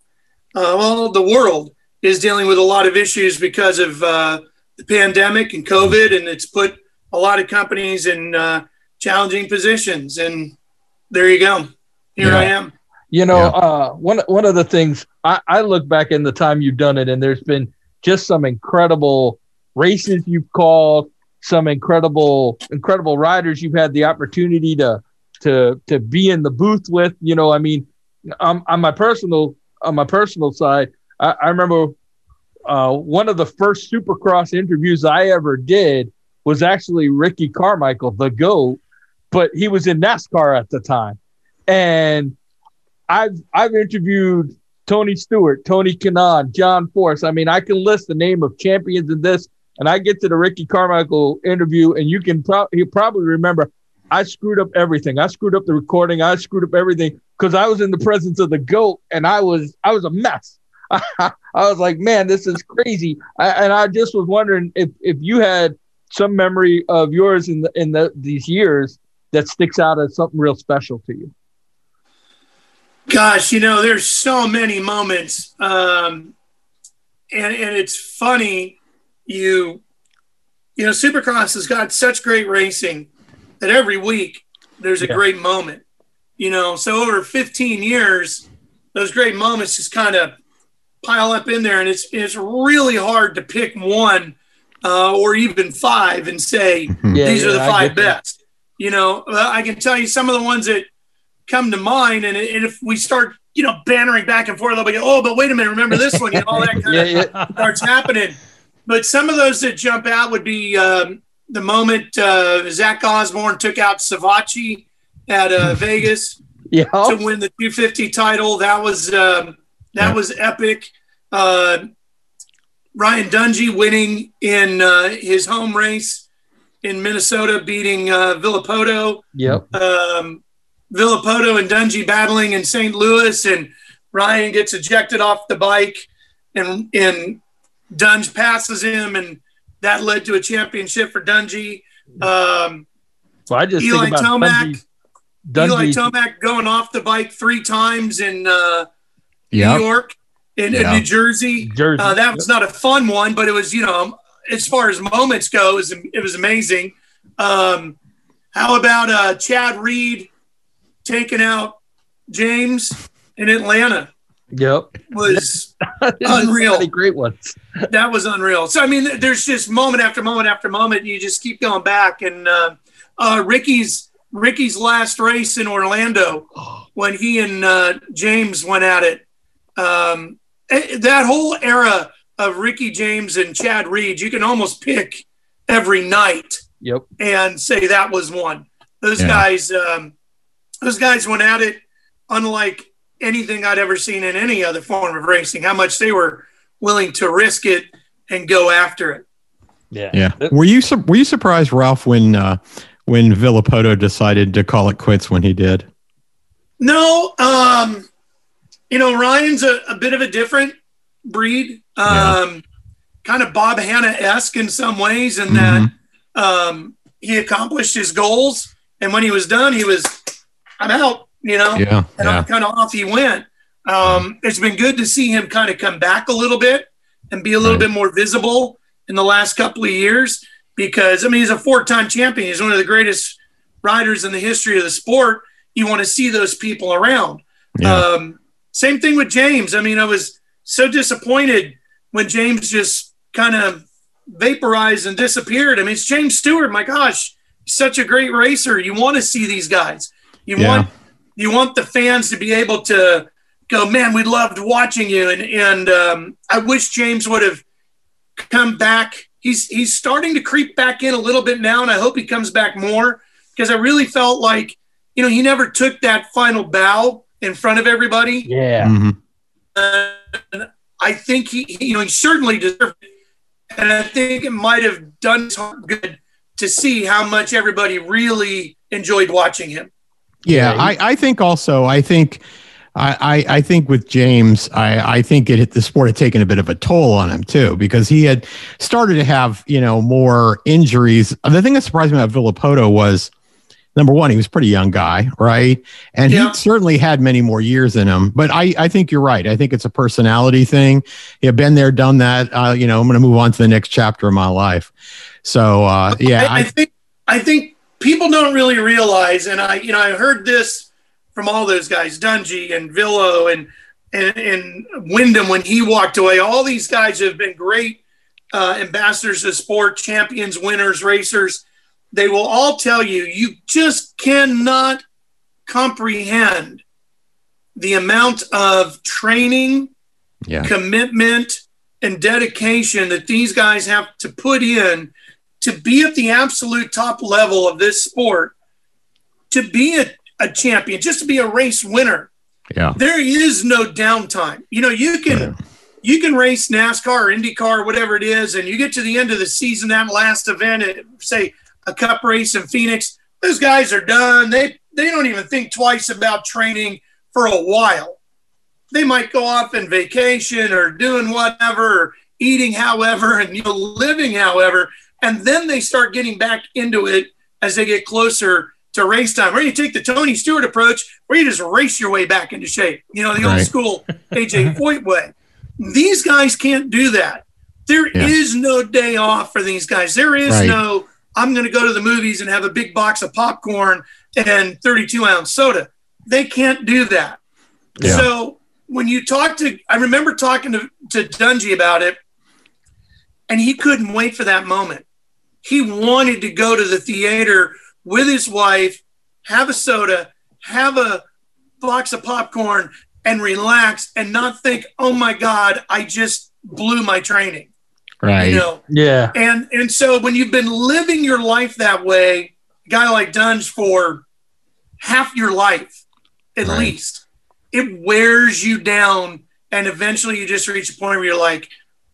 uh, well, the world is dealing with a lot of issues because of uh, the pandemic and COVID, and it's put a lot of companies in uh, challenging positions. And there you go. Here yeah. I am. You know, yeah. uh, one one of the things I, I look back in the time you've done it, and there's been just some incredible races you've called, some incredible incredible riders you've had the opportunity to to to be in the booth with. You know, I mean, on, on my personal on my personal side, I, I remember uh, one of the first Supercross interviews I ever did was actually Ricky Carmichael, the GOAT, but he was in NASCAR at the time. And I've I've interviewed Tony Stewart, Tony Kanaan, John Force. I mean, I can list the name of champions in this, and I get to the Ricky Carmichael interview, and you can pro- you probably remember I screwed up everything. I screwed up the recording. I screwed up everything because I was in the presence of the goat, and I was I was a mess. <laughs> I was like, man, this is crazy. I, and I just was wondering if if you had some memory of yours in the, in the, these years that sticks out as something real special to you? Gosh, you know, there's so many moments, um, and and it's funny. You, you know, Supercross has got such great racing that every week there's a Yeah. great moment. You know, so over 15 years, those great moments just kind of pile up in there, and it's it's really hard to pick one uh, or even five and say Yeah, these are the five get that. best. You know, I can tell you some of the ones that come to mind, and, and if we start, you know, bantering back and forth, they'll be, oh, but wait a minute, remember this one? You know, all that <laughs> kind Yeah, of yeah. starts happening. But some of those that jump out would be um, the moment uh, Zach Osborne took out Savatgy at uh, <laughs> Vegas Yeah. to win the 250 title. That was um, that Yeah. was epic. Uh, Ryan Dungey winning in uh, his home race in Minnesota, beating uh, Villopoto. Yep. Um, Villopoto and Dungey battling in St. Louis, and Ryan gets ejected off the bike, and and Dunge passes him, and that led to a championship for Dungey. Um, So I just Eli think about Tomac. Dungey. Eli Tomac going off the bike three times in uh, Yep. New York, in, in New Jersey. Jersey. Uh, that was not a fun one, but it was, you know, as far as moments go, it was, it was amazing. Um, how about uh, Chad Reed taking out James in Atlanta? Yep. Was <laughs> Unreal. So great ones. <laughs> that was unreal. So I mean, there's just moment after moment after moment. And you just keep going back, and uh, uh, Ricky's Ricky's last race in Orlando <gasps> when he and uh, James went at it. Um, eh, that whole era of Ricky James and Chad Reed, you can almost pick every night Yep. and say that was one. Those Yeah. guys, um, those guys went at it unlike anything I'd ever seen in any other form of racing. How much they were willing to risk it and go after it. Yeah. Yeah. Were you sur- were you surprised, Ralph, when uh, when Villopoto decided to call it quits when he did? No, um, you know, Ryan's a, a bit of a different breed, um, kind of Bob Hannah esque in some ways, in that um, he accomplished his goals, and when he was done, he was, I'm out, you know, Yeah. and Yeah. kind of off he went. Um, it's been good to see him kind of come back a little bit and be a little Right. bit more visible in the last couple of years because I mean he's a four-time champion. He's one of the greatest riders in the history of the sport. You want to see those people around. Yeah. Um, same thing with James. I mean, I was so disappointed when James just kind of vaporized and disappeared. I mean, it's James Stewart. My gosh, he's such a great racer. You want to see these guys. You Yeah. want you want the fans to be able to go, man, we loved watching you. And and um, I wish James would have come back. He's he's starting to creep back in a little bit now, and I hope he comes back more because I really felt like you know he never took that final bow in front of everybody. Yeah. Mhm. And I think he, he, you know, he certainly deserved it. And I think it might have done his good to see how much everybody really enjoyed watching him. Yeah, Yeah, I, I think also I think I, I, I think with James, I, I think it the sport had taken a bit of a toll on him too, because he had started to have, you know, more injuries. The thing that surprised me about Villopoto was number one, he was a pretty young guy, right? And Yeah. he certainly had many more years in him. But I, I think you're right. I think it's a personality thing. He had been there, done that. Uh, you know, I'm going to move on to the next chapter of my life. So uh, yeah, I, I think I think people don't really realize, and I, you know, I heard this from all those guys, Dungey and Villo and and, and Windham when he walked away. All these guys have been great uh, ambassadors of sport, champions, winners, racers. They will all tell you you just cannot comprehend the amount of training yeah, commitment and dedication that these guys have to put in to be at the absolute top level of this sport, to be a, a champion, just to be a race winner. yeah, There is no downtime. You know, you can you can race NASCAR or IndyCar or whatever it is, and you get to the end of the season, that last event, at, say a cup race in Phoenix, those guys are done. They they don't even think twice about training for a while. They might go off on vacation or doing whatever, or eating however, and you know, living however. and then they start getting back into it as they get closer to race time. Or you take the Tony Stewart approach, where you just race your way back into shape. You know, the Right. old school <laughs> AJ mm-hmm. Foyt way. These guys can't do that. There is Yeah. no day off for these guys. There is Right. no, I'm going to go to the movies and have a big box of popcorn and 32 ounce soda. They can't do that. Yeah. So when you talk to, I remember talking to, to Dungey about it, and he couldn't wait for that moment. He wanted to go to the theater with his wife, have a soda, have a box of popcorn, and relax and not think, oh my God, I just blew my training. Right. You know, Yeah. and and so when you've been living your life that way, a guy like Dunge for half your life at Right. least, it wears you down, and eventually you just reach a point where you're like,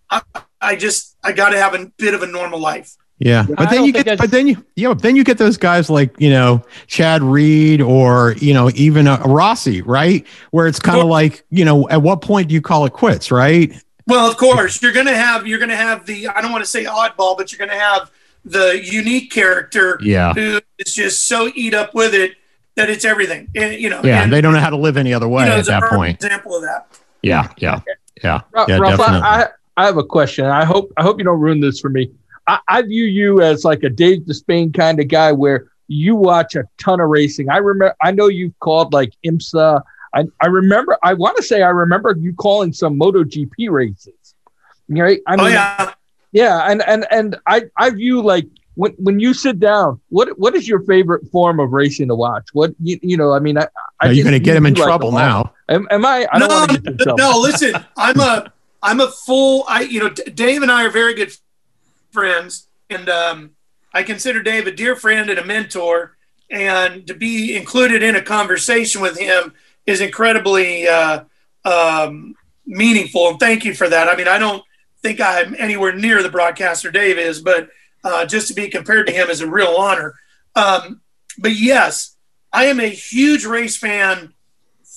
I, I just I got to have a bit of a normal life. Yeah, I but then you get, I- but then you, yeah, but then you get those guys like you know Chad Reed or you know even uh, Rossi, right? Where it's kind of Well- like you know at what point do you call it quits, right? Well, of course, you're gonna have you're gonna have the I don't want to say oddball, but you're gonna have the unique character Yeah, who is just so eat up with it that it's everything. And, you know, yeah, and, they don't know how to live any other way you know, at that point. example of that. Yeah, yeah, yeah, Ra- yeah, Ralph, definitely. I, I, I have a question. I hope I hope you don't ruin this for me. I, I view you as like a Dave Despain kind of guy where you watch a ton of racing. I remember I know you've called like IMSA. I, I remember I want to say I remember you calling some MotoGP races. Right? I oh yeah. yeah, and and and I I view like when when you sit down, what what is your favorite form of racing to watch? What you, you know, I mean, I, I Are you just going to get him in like trouble now? Am, am I? I don't no, get no, no, listen, I'm a I'm a full I you know D- Dave and I are very good friends and um, I consider Dave a dear friend and a mentor and to be included in a conversation with him is incredibly uh, um, meaningful and thank you for that. I mean, I don't think I'm anywhere near the broadcaster Dave is, but uh, just to be compared to him is a real honor. Um, but yes, I am a huge race fan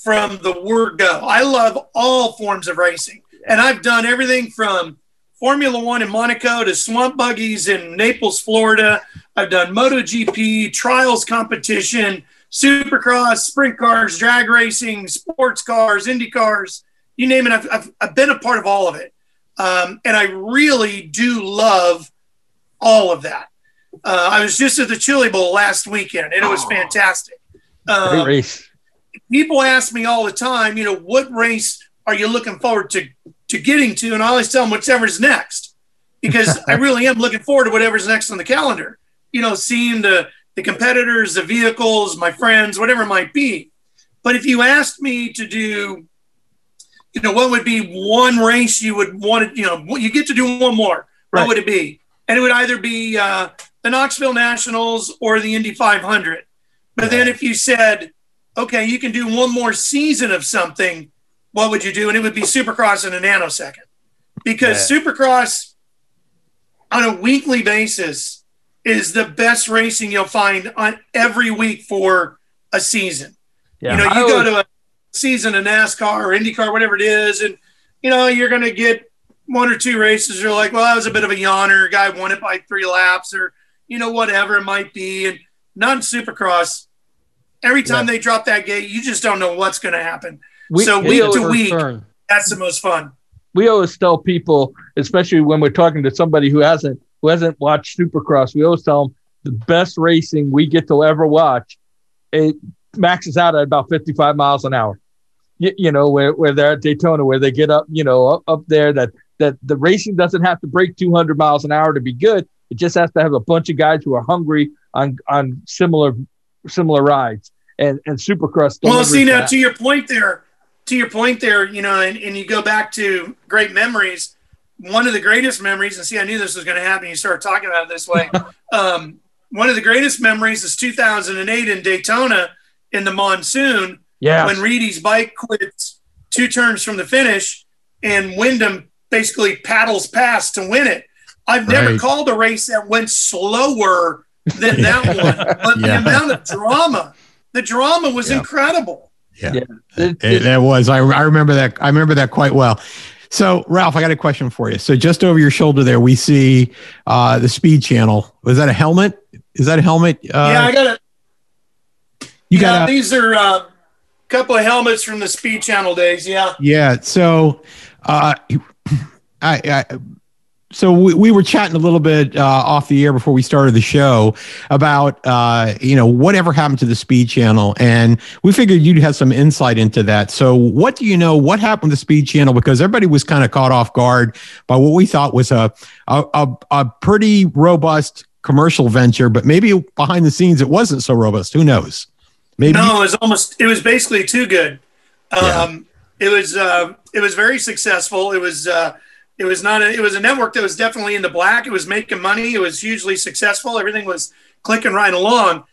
from the word go. I love all forms of racing, and I've done everything from Formula One in Monaco to swamp buggies in Naples, Florida. I've done MotoGP, trials competition, supercross, sprint cars, drag racing, sports cars, Indy cars, you name it. I've, I've, I've been a part of all of it. Um, and I really do love all of that. Uh, I was just at the Chili Bowl last weekend, and it was fantastic. Great Um, race. people ask me all the time, you know, what race are you looking forward to to getting to? And I always tell them whichever's next, because I <laughs> really am looking forward to whatever's next on the calendar. You know, seeing the the competitors, the vehicles, my friends, whatever it might be. But if you asked me to do, you know, what would be one race you would want to, you know, you get to do one more. What would it be? And it would either be uh, the Knoxville Nationals or the Indy 500. But then if you said, okay, you can do one more season of something, what would you do? And it would be Supercross in a nanosecond. Because Supercross on a weekly basis is the best racing you'll find on every week for a season. Yeah. You know, I you go always- to a season of NASCAR or IndyCar, whatever it is, and you know, you're gonna get one or two races. You're like, well, that was a bit of a yawner. Guy won it by three laps, or you know, whatever it might be. And not in Supercross. Every time they drop that gate, you just don't know what's going to happen. We, so we week to week, Turn. that's the most fun. we always tell people, especially when we're talking to somebody who hasn't who hasn't watched Supercross, we always tell them the best racing we get to ever watch, it maxes out at about 55 miles an hour. You, you know, where, where they're at Daytona, where they get up, you know, up, up there that that the racing doesn't have to break 200 miles an hour to be good. It just has to have a bunch of guys who are hungry on on similar similar rides. And and Supercross. Well, see now that. to your point there, to your point there, you know, and, and you go back to great memories. One of the greatest memories, and see, I knew this was going to happen. You start talking about it this way. <laughs> um, one of the greatest memories is 2008 in Daytona in the monsoon yeah, when Reedy's bike quits two turns from the finish and Windham basically paddles past to win it. I've never Right. called a race that went slower than that <laughs> one, but Yeah. the amount of drama, the drama was Yeah. incredible. Yeah, Yeah. it, it was. I, I remember that. I remember that quite well. So, Ralph, I got a question for you. So, just over your shoulder there, we see uh, the Speed Channel. Was that a helmet? Is that a helmet? Uh, yeah, I got it. You yeah, got a, these are a uh, couple of helmets from the Speed Channel days. Yeah. yeah. So, uh, I, I so we, we were chatting a little bit uh, off the air before we started the show about uh, you know whatever happened to the speed channel and we figured you'd have some insight into that so what do you know what happened to the speed channel because everybody was kind of caught off guard by what we thought was a a, a, a pretty robust commercial venture but maybe behind the scenes it wasn't so robust who knows maybe No, it was almost. It was basically too good. Yeah. Um, It was. Uh, it was very successful. It was. Uh, it was not. A, it was a network that was definitely in the black. It was making money. It was hugely successful. Everything was clicking right along,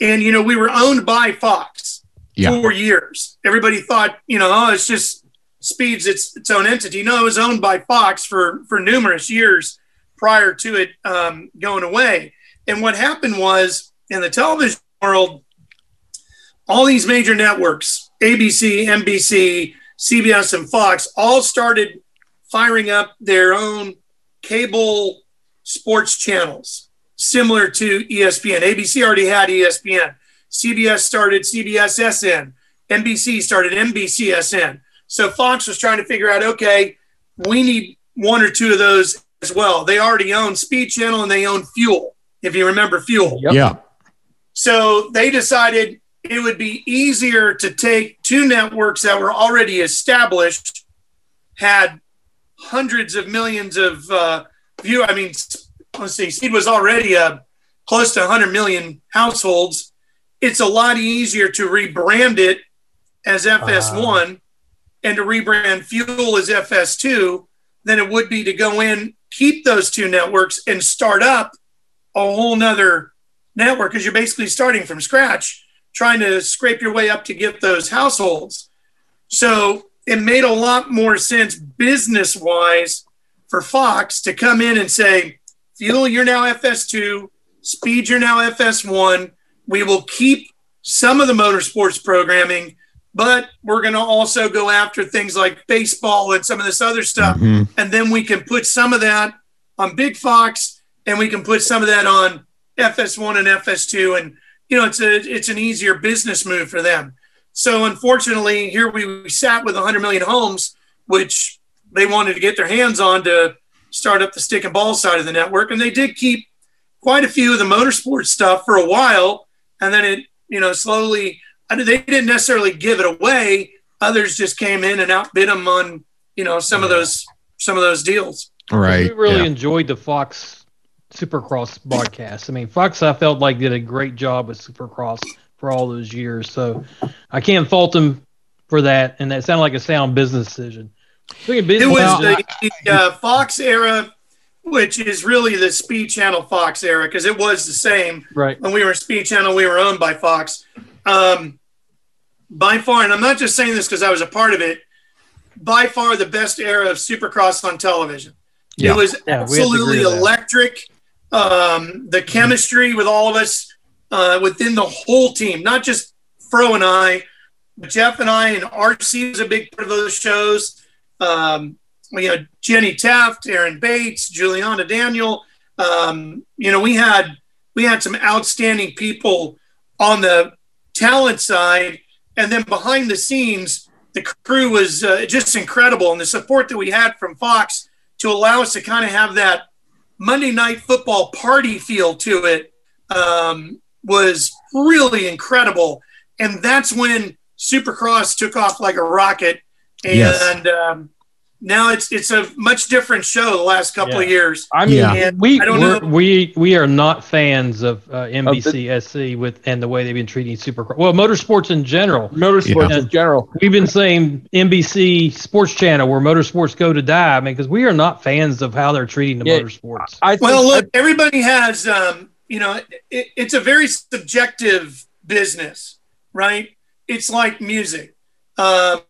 and you know we were owned by Fox Yeah. for years. Everybody thought you know oh it's just Speeds its its own entity. No, it was owned by Fox for for numerous years prior to it um, going away. And what happened was in the television world, all these major networks, ABC, NBC, CBS, and Fox, all started firing up their own cable sports channels, similar to ESPN. ABC already had ESPN. CBS started CBSSN. NBC started NBCSN. So Fox was trying to figure out, okay, we need one or two of those as well. They already own Speed Channel and they own Fuel, if you remember Fuel. Yep. yeah So they decided it would be easier to take two networks that were already established, had hundreds of millions of uh, view. I mean, let's see, Seed was already uh, close to 100 million households. It's a lot easier to rebrand it as FS1 and to rebrand Fuel as FS2 than it would be to go in, keep those two networks, and start up a whole nother network because you're basically starting from scratch, trying to scrape your way up to get those households. So it made a lot more sense business wise for Fox to come in and say, Fuel, you're now FS2, Speed, you're now FS1. We will keep some of the motorsports programming, but we're going to also go after things like baseball and some of this other stuff. Mhm. And then we can put some of that on Big Fox and we can put some of that on FS1 and FS2. And, you know, it's a, it's an easier business move for them. So unfortunately, here we sat with 100 million homes, which they wanted to get their hands on to start up the stick and ball side of the network. And they did keep quite a few of the motorsports stuff for a while. And then it, you know, slowly, they didn't necessarily give it away. Others just came in and outbid them on, you know, some of those, some of those deals. right We really yeah. enjoyed the Fox Supercross broadcast. I mean, Fox, I felt like did a great job with Supercross for all those years. So I can't fault them for that. And that sounded like a sound business decision. Speaking of It was Well, the, the uh, Fox era, which is really the Speed Channel Fox era, because it was the same. right? when we were Speed Channel, we were owned by Fox. Um, by far, and I'm not just saying this because I was a part of it, by far the best era of Supercross on television. Yeah. It was Yeah, we have to agree absolutely electric. Um, the chemistry with all of us uh, within the whole team, not just Fro and I, but Jeff and I, and RC was a big part of those shows. Um, you know, Jenny Taft, Aaron Bates, Juliana Daniel. Um, you know, we had we had some outstanding people on the talent side, and then behind the scenes, the crew was uh, just incredible, and the support that we had from Fox to allow us to kind of have that Monday night football party feel to it um, was really incredible, and that's when Supercross took off like a rocket, and Yes. um, now it's it's a much different show the last couple of years. I mean, Yeah. We I don't we're- know. we we are not fans of uh, NBCSC with and the way they've been treating Supercross. Well, motorsports in general. motorsports Yeah. in general. We've been saying NBC Sports Channel where motorsports go to die. I mean, because we are not fans of how they're treating the Yeah. motorsports. I think, Well, look, everybody has, um, you know, it, it's a very subjective business, right? It's like music. Um,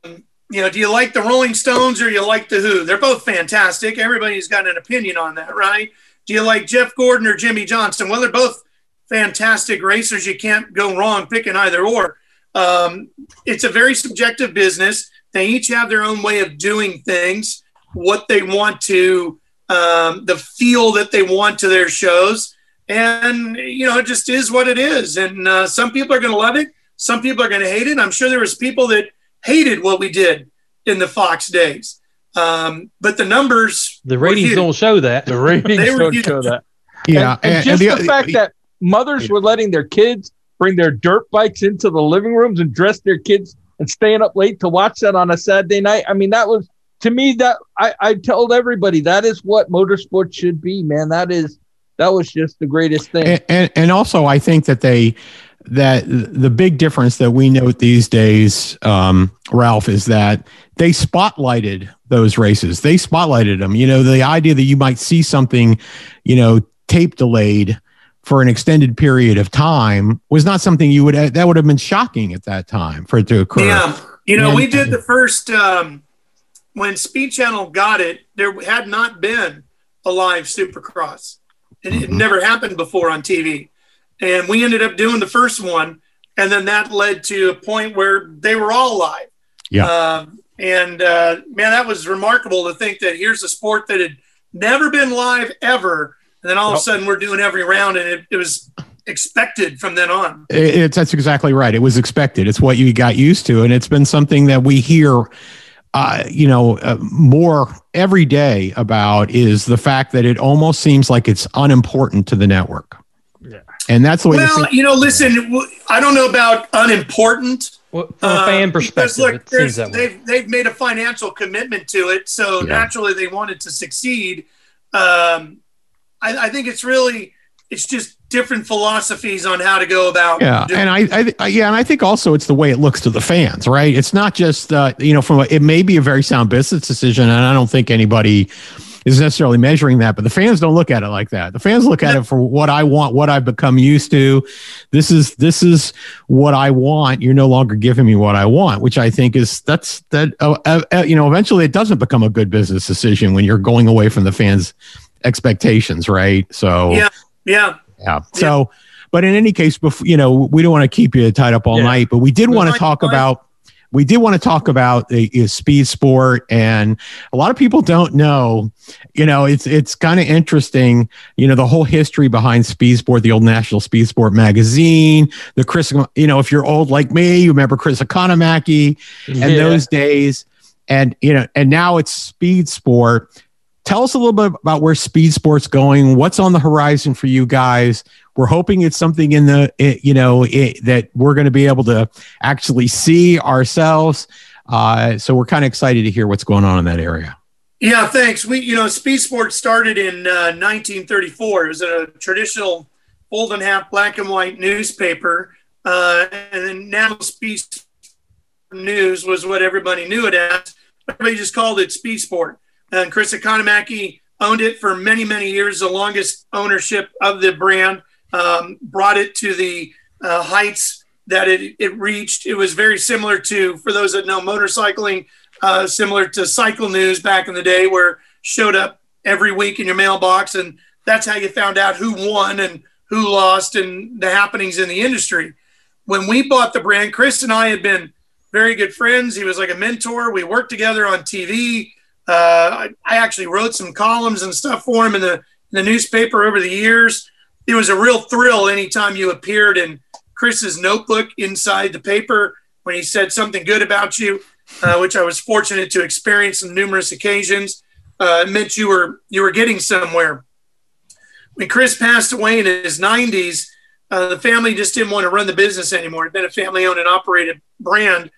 you know, do you like the Rolling Stones or you like the Who? They're both fantastic. Everybody's got an opinion on that, right? Do you like Jeff Gordon or Jimmie Johnson? Well, they're both fantastic racers. You can't go wrong picking either or. Um, it's a very subjective business. They each have their own way of doing things. what they want to, um, the feel that they want to their shows. And, you know, it just is what it is. And uh, some people are going to love it. Some people are going to hate it. I'm sure there was people that hated what we did in the Fox days. Um, but the numbers, the ratings don't show that. The ratings don't show that. Yeah, and, and, and just the, the, fact that mothers were letting their kids bring their dirt bikes into the living rooms and dress their kids and staying up late to watch that on a Saturday night. I mean, that was to me that I, I told everybody that is what motorsports should be, man. That is that was just the greatest thing. And, and, and also, I think that they that the big difference that we note these days, um, Ralph, is that they spotlighted those races. They spotlighted them. You know, the idea that you might see something, you know, tape delayed for an extended period of time was not something you would that would have been shocking at that time for it to occur. Yeah, you know, and, we did the first um, when Speed Channel got it. There had not been a live Supercross. It, mm-hmm. it never happened before on TV, and we ended up doing the first one, and then that led to a point where they were all live. Yeah. Um, and uh, man, that was remarkable to think that here's a sport that had never been live ever, and then all of a sudden we're doing every round, and it, it was expected from then on. It's that's exactly right. It was expected. It's what you got used to, and it's been something that we hear. Uh, you know, uh, more every day about is the fact that it almost seems like it's unimportant to the network. Yeah. And that's the way. Well, you know, listen, I don't know about unimportant. Well, from a fan uh, perspective, look, they've they've made a financial commitment to it, so yeah. naturally they wanted to succeed. Um, I, I, think it's really it's just different philosophies on how to go about. Yeah, doing- and I, I, yeah, and I think also it's the way it looks to the fans, right? It's not just uh, you know from a, it may be a very sound business decision, and I don't think anybody is necessarily measuring that, but the fans don't look at it like that. The fans look at it for what I want, what I've become used to. This is this is what I want. You're no longer giving me what I want, which I think is that's that. Uh, uh, uh you know, eventually it doesn't become a good business decision when you're going away from the fans' expectations, right? So yeah, yeah, yeah. So. But in any case, before, you know, we don't want to keep you tied up all yeah. night, but we did want to talk about we did want to talk about the uh, speed sport and a lot of people don't know you know it's it's kind of interesting you know the whole history behind speed sport the old national speed sport magazine the chris you know if you're old like me you remember chris economaki and yeah. those days and you know and now it's speed sport tell us a little bit about where speed sport's going what's on the horizon for you guys we're hoping it's something in the, it, you know, it, that we're going to be able to actually see ourselves. Uh, so we're kind of excited to hear what's going on in that area. Yeah, thanks. We, you know, Speed Sports started in uh, 1934. It was a traditional fold and half black and white newspaper. Uh, and then now Speed News was what everybody knew it as. Everybody just called it Speed Sport. And Chris Economaki owned it for many, many years, the longest ownership of the brand um, brought it to the uh, heights that it, it reached. It was very similar to, for those that know motorcycling, uh, similar to Cycle News back in the day, where showed up every week in your mailbox, and that's how you found out who won and who lost and the happenings in the industry. When we bought the brand, Chris and I had been very good friends. He was like a mentor. We worked together on TV. Uh, I, I, actually wrote some columns and stuff for him in the, in the newspaper over the years it was a real thrill anytime you appeared in Chris's notebook inside the paper when he said something good about you, uh, which I was fortunate to experience on numerous occasions. Uh, it meant you were you were getting somewhere. When Chris passed away in his 90s, uh, the family just didn't want to run the business anymore. It'd been a family-owned and operated brand.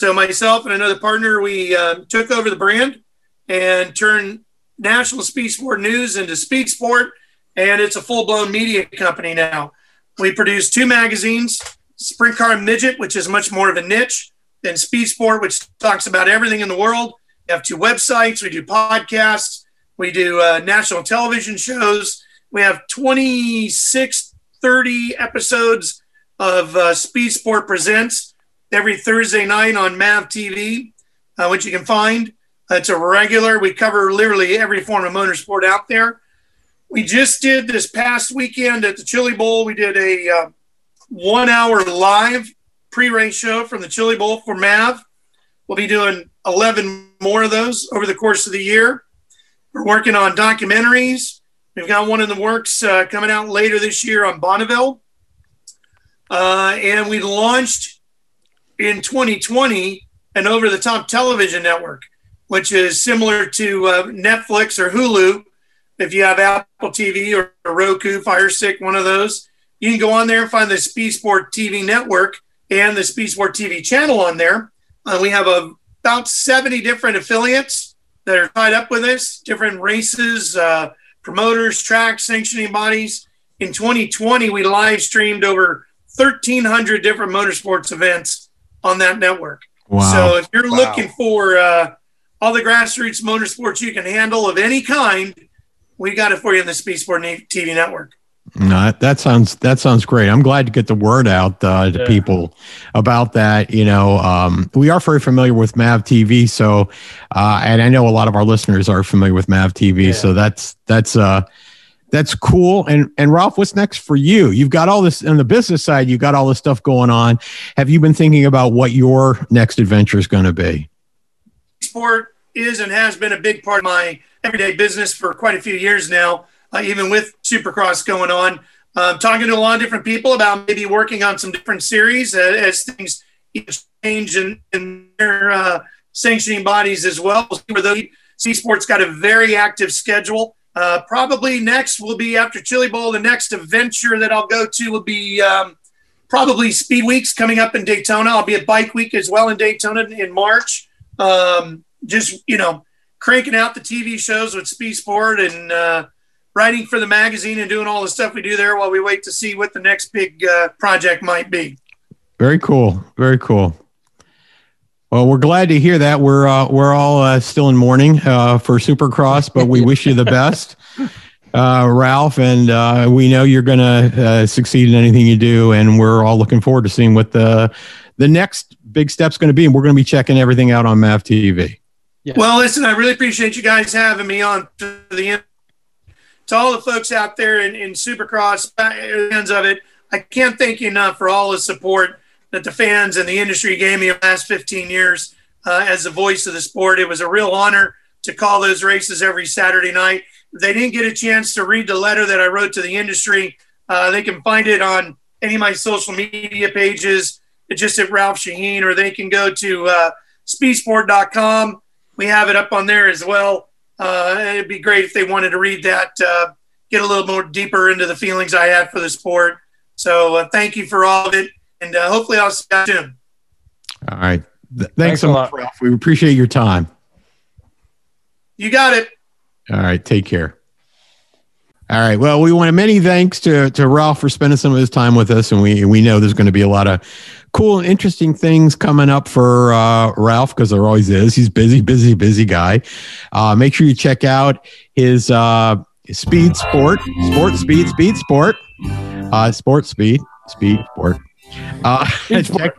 So myself and another partner, we uh, took over the brand and turn National Speed Sport News into Speed Sport – and it's a full blown media company now. We produce two magazines Sprint Car Midget, which is much more of a niche, than Speed Sport, which talks about everything in the world. We have two websites, we do podcasts, we do uh, national television shows. We have 26, 30 episodes of uh, Speed Sport Presents every Thursday night on MAV TV, uh, which you can find. It's a regular. We cover literally every form of motorsport out there we just did this past weekend at the Chili Bowl. We did a uh, one hour live pre race show from the Chili Bowl for MAV. We'll be doing 11 more of those over the course of the year. We're working on documentaries. We've got one in the works uh, coming out later this year on Bonneville. Uh, and we launched in 2020 an over the top television network, which is similar to uh, Netflix or Hulu. If you have Apple TV or Roku, Fire Stick, one of those, you can go on there and find the Speed Sport TV network and the Speed Sport TV channel on there. Uh, we have a, about 70 different affiliates that are tied up with us, different races, uh, promoters, tracks, sanctioning bodies. In 2020, we live streamed over 1,300 different motorsports events on that network. Wow. So if you're Wow. looking for uh, all the grassroots motorsports you can handle of any kind, we got it for you in the Speed Sport TV network. No, that, that sounds that sounds great. I'm glad to get the word out uh, to Yeah. people about that. You know, um, we are very familiar with Mav TV, so uh, and I know a lot of our listeners are familiar with Mav TV. Yeah. So that's that's uh, that's cool. And and Ralph, what's next for you? You've got all this on the business side. You've got all this stuff going on. Have you been thinking about what your next adventure is going to be? Sport is and has been a big part of my everyday business for quite a few years now, uh, even with Supercross going on. Um, talking to a lot of different people about maybe working on some different series uh, as things change in, in their uh, sanctioning bodies as well. Where those C Sports got a very active schedule. Uh, probably next will be after Chili Bowl. The next adventure that I'll go to will be um, probably Speed Weeks coming up in Daytona. I'll be at Bike Week as well in Daytona in March um, just you know cranking out the TV shows with Speed Sport and uh, writing for the magazine and doing all the stuff we do there while we wait to see what the next big uh, project might be. Very cool. Very cool. Well, we're glad to hear that. We're uh, we're all uh, still in mourning uh, for Supercross, but we wish you the best, <laughs> uh, Ralph. And we know you're going to succeed in anything you do, and we're all looking forward to seeing what the the next big step's going to be. And we're going to be checking everything out on Mav TV. Well, listen, I really appreciate you guys having me on to the end. To all the folks out there in, in Supercross, fans of it, I can't thank you enough for all the support that the fans and the industry gave me the last 15 years uh, as the voice of the sport. It was a real honor to call those races every Saturday night. If they didn't get a chance to read the letter that I wrote to the industry, uh, they can find it on any of my social media pages, just at Ralph Sheheen, or they can go to uh, speedsport.com. We have it up on there as well. Uh, it'd be great if they wanted to read that, uh, get a little more deeper into the feelings I had for the sport. So uh, thank you for all of it, and uh, hopefully I'll see you soon. All right. Th- thanks, Thanks so a much, lot. Ralph. We appreciate your time. You got it. All right. Take care. All right. Well, we want many thanks to, to Ralph for spending some of his time with us. And we, we know there's going to be a lot of cool and interesting things coming up for uh, Ralph because there always is. He's busy, busy, busy guy. Uh, make sure you check out his uh, Speed Sport, Sport Speed, Speed Sport, uh, Sport Speed, Speed Sport. Uh, Speed Sport.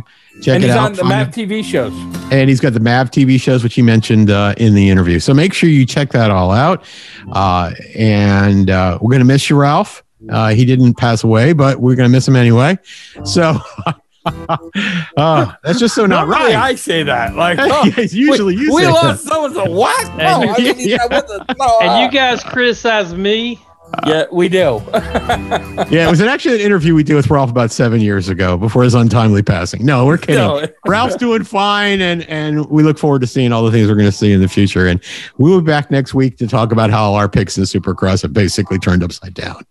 <laughs> Check and it he's out. on the Find Mav it TV shows. and he's got the Mav TV shows, which he mentioned uh, in the interview. So make sure you check that all out. Uh, and uh, we're going to miss you, Ralph. Uh, he didn't pass away, but we're going to miss him anyway. So <laughs> uh, that's just so not Normally right. I say that. Like, oh, <laughs> Yes, usually we, you we say lost someone. So what? No, I mean, he's with us. No, And uh, you guys criticize me. Yeah, we do. <laughs> Yeah, it was an actually an interview we did with Ralph about seven years ago before his untimely passing. No, we're kidding. No. <laughs> Ralph's doing fine, and and we look forward to seeing all the things we're going to see in the future. And we will be back next week to talk about how our picks in Supercross have basically turned upside down.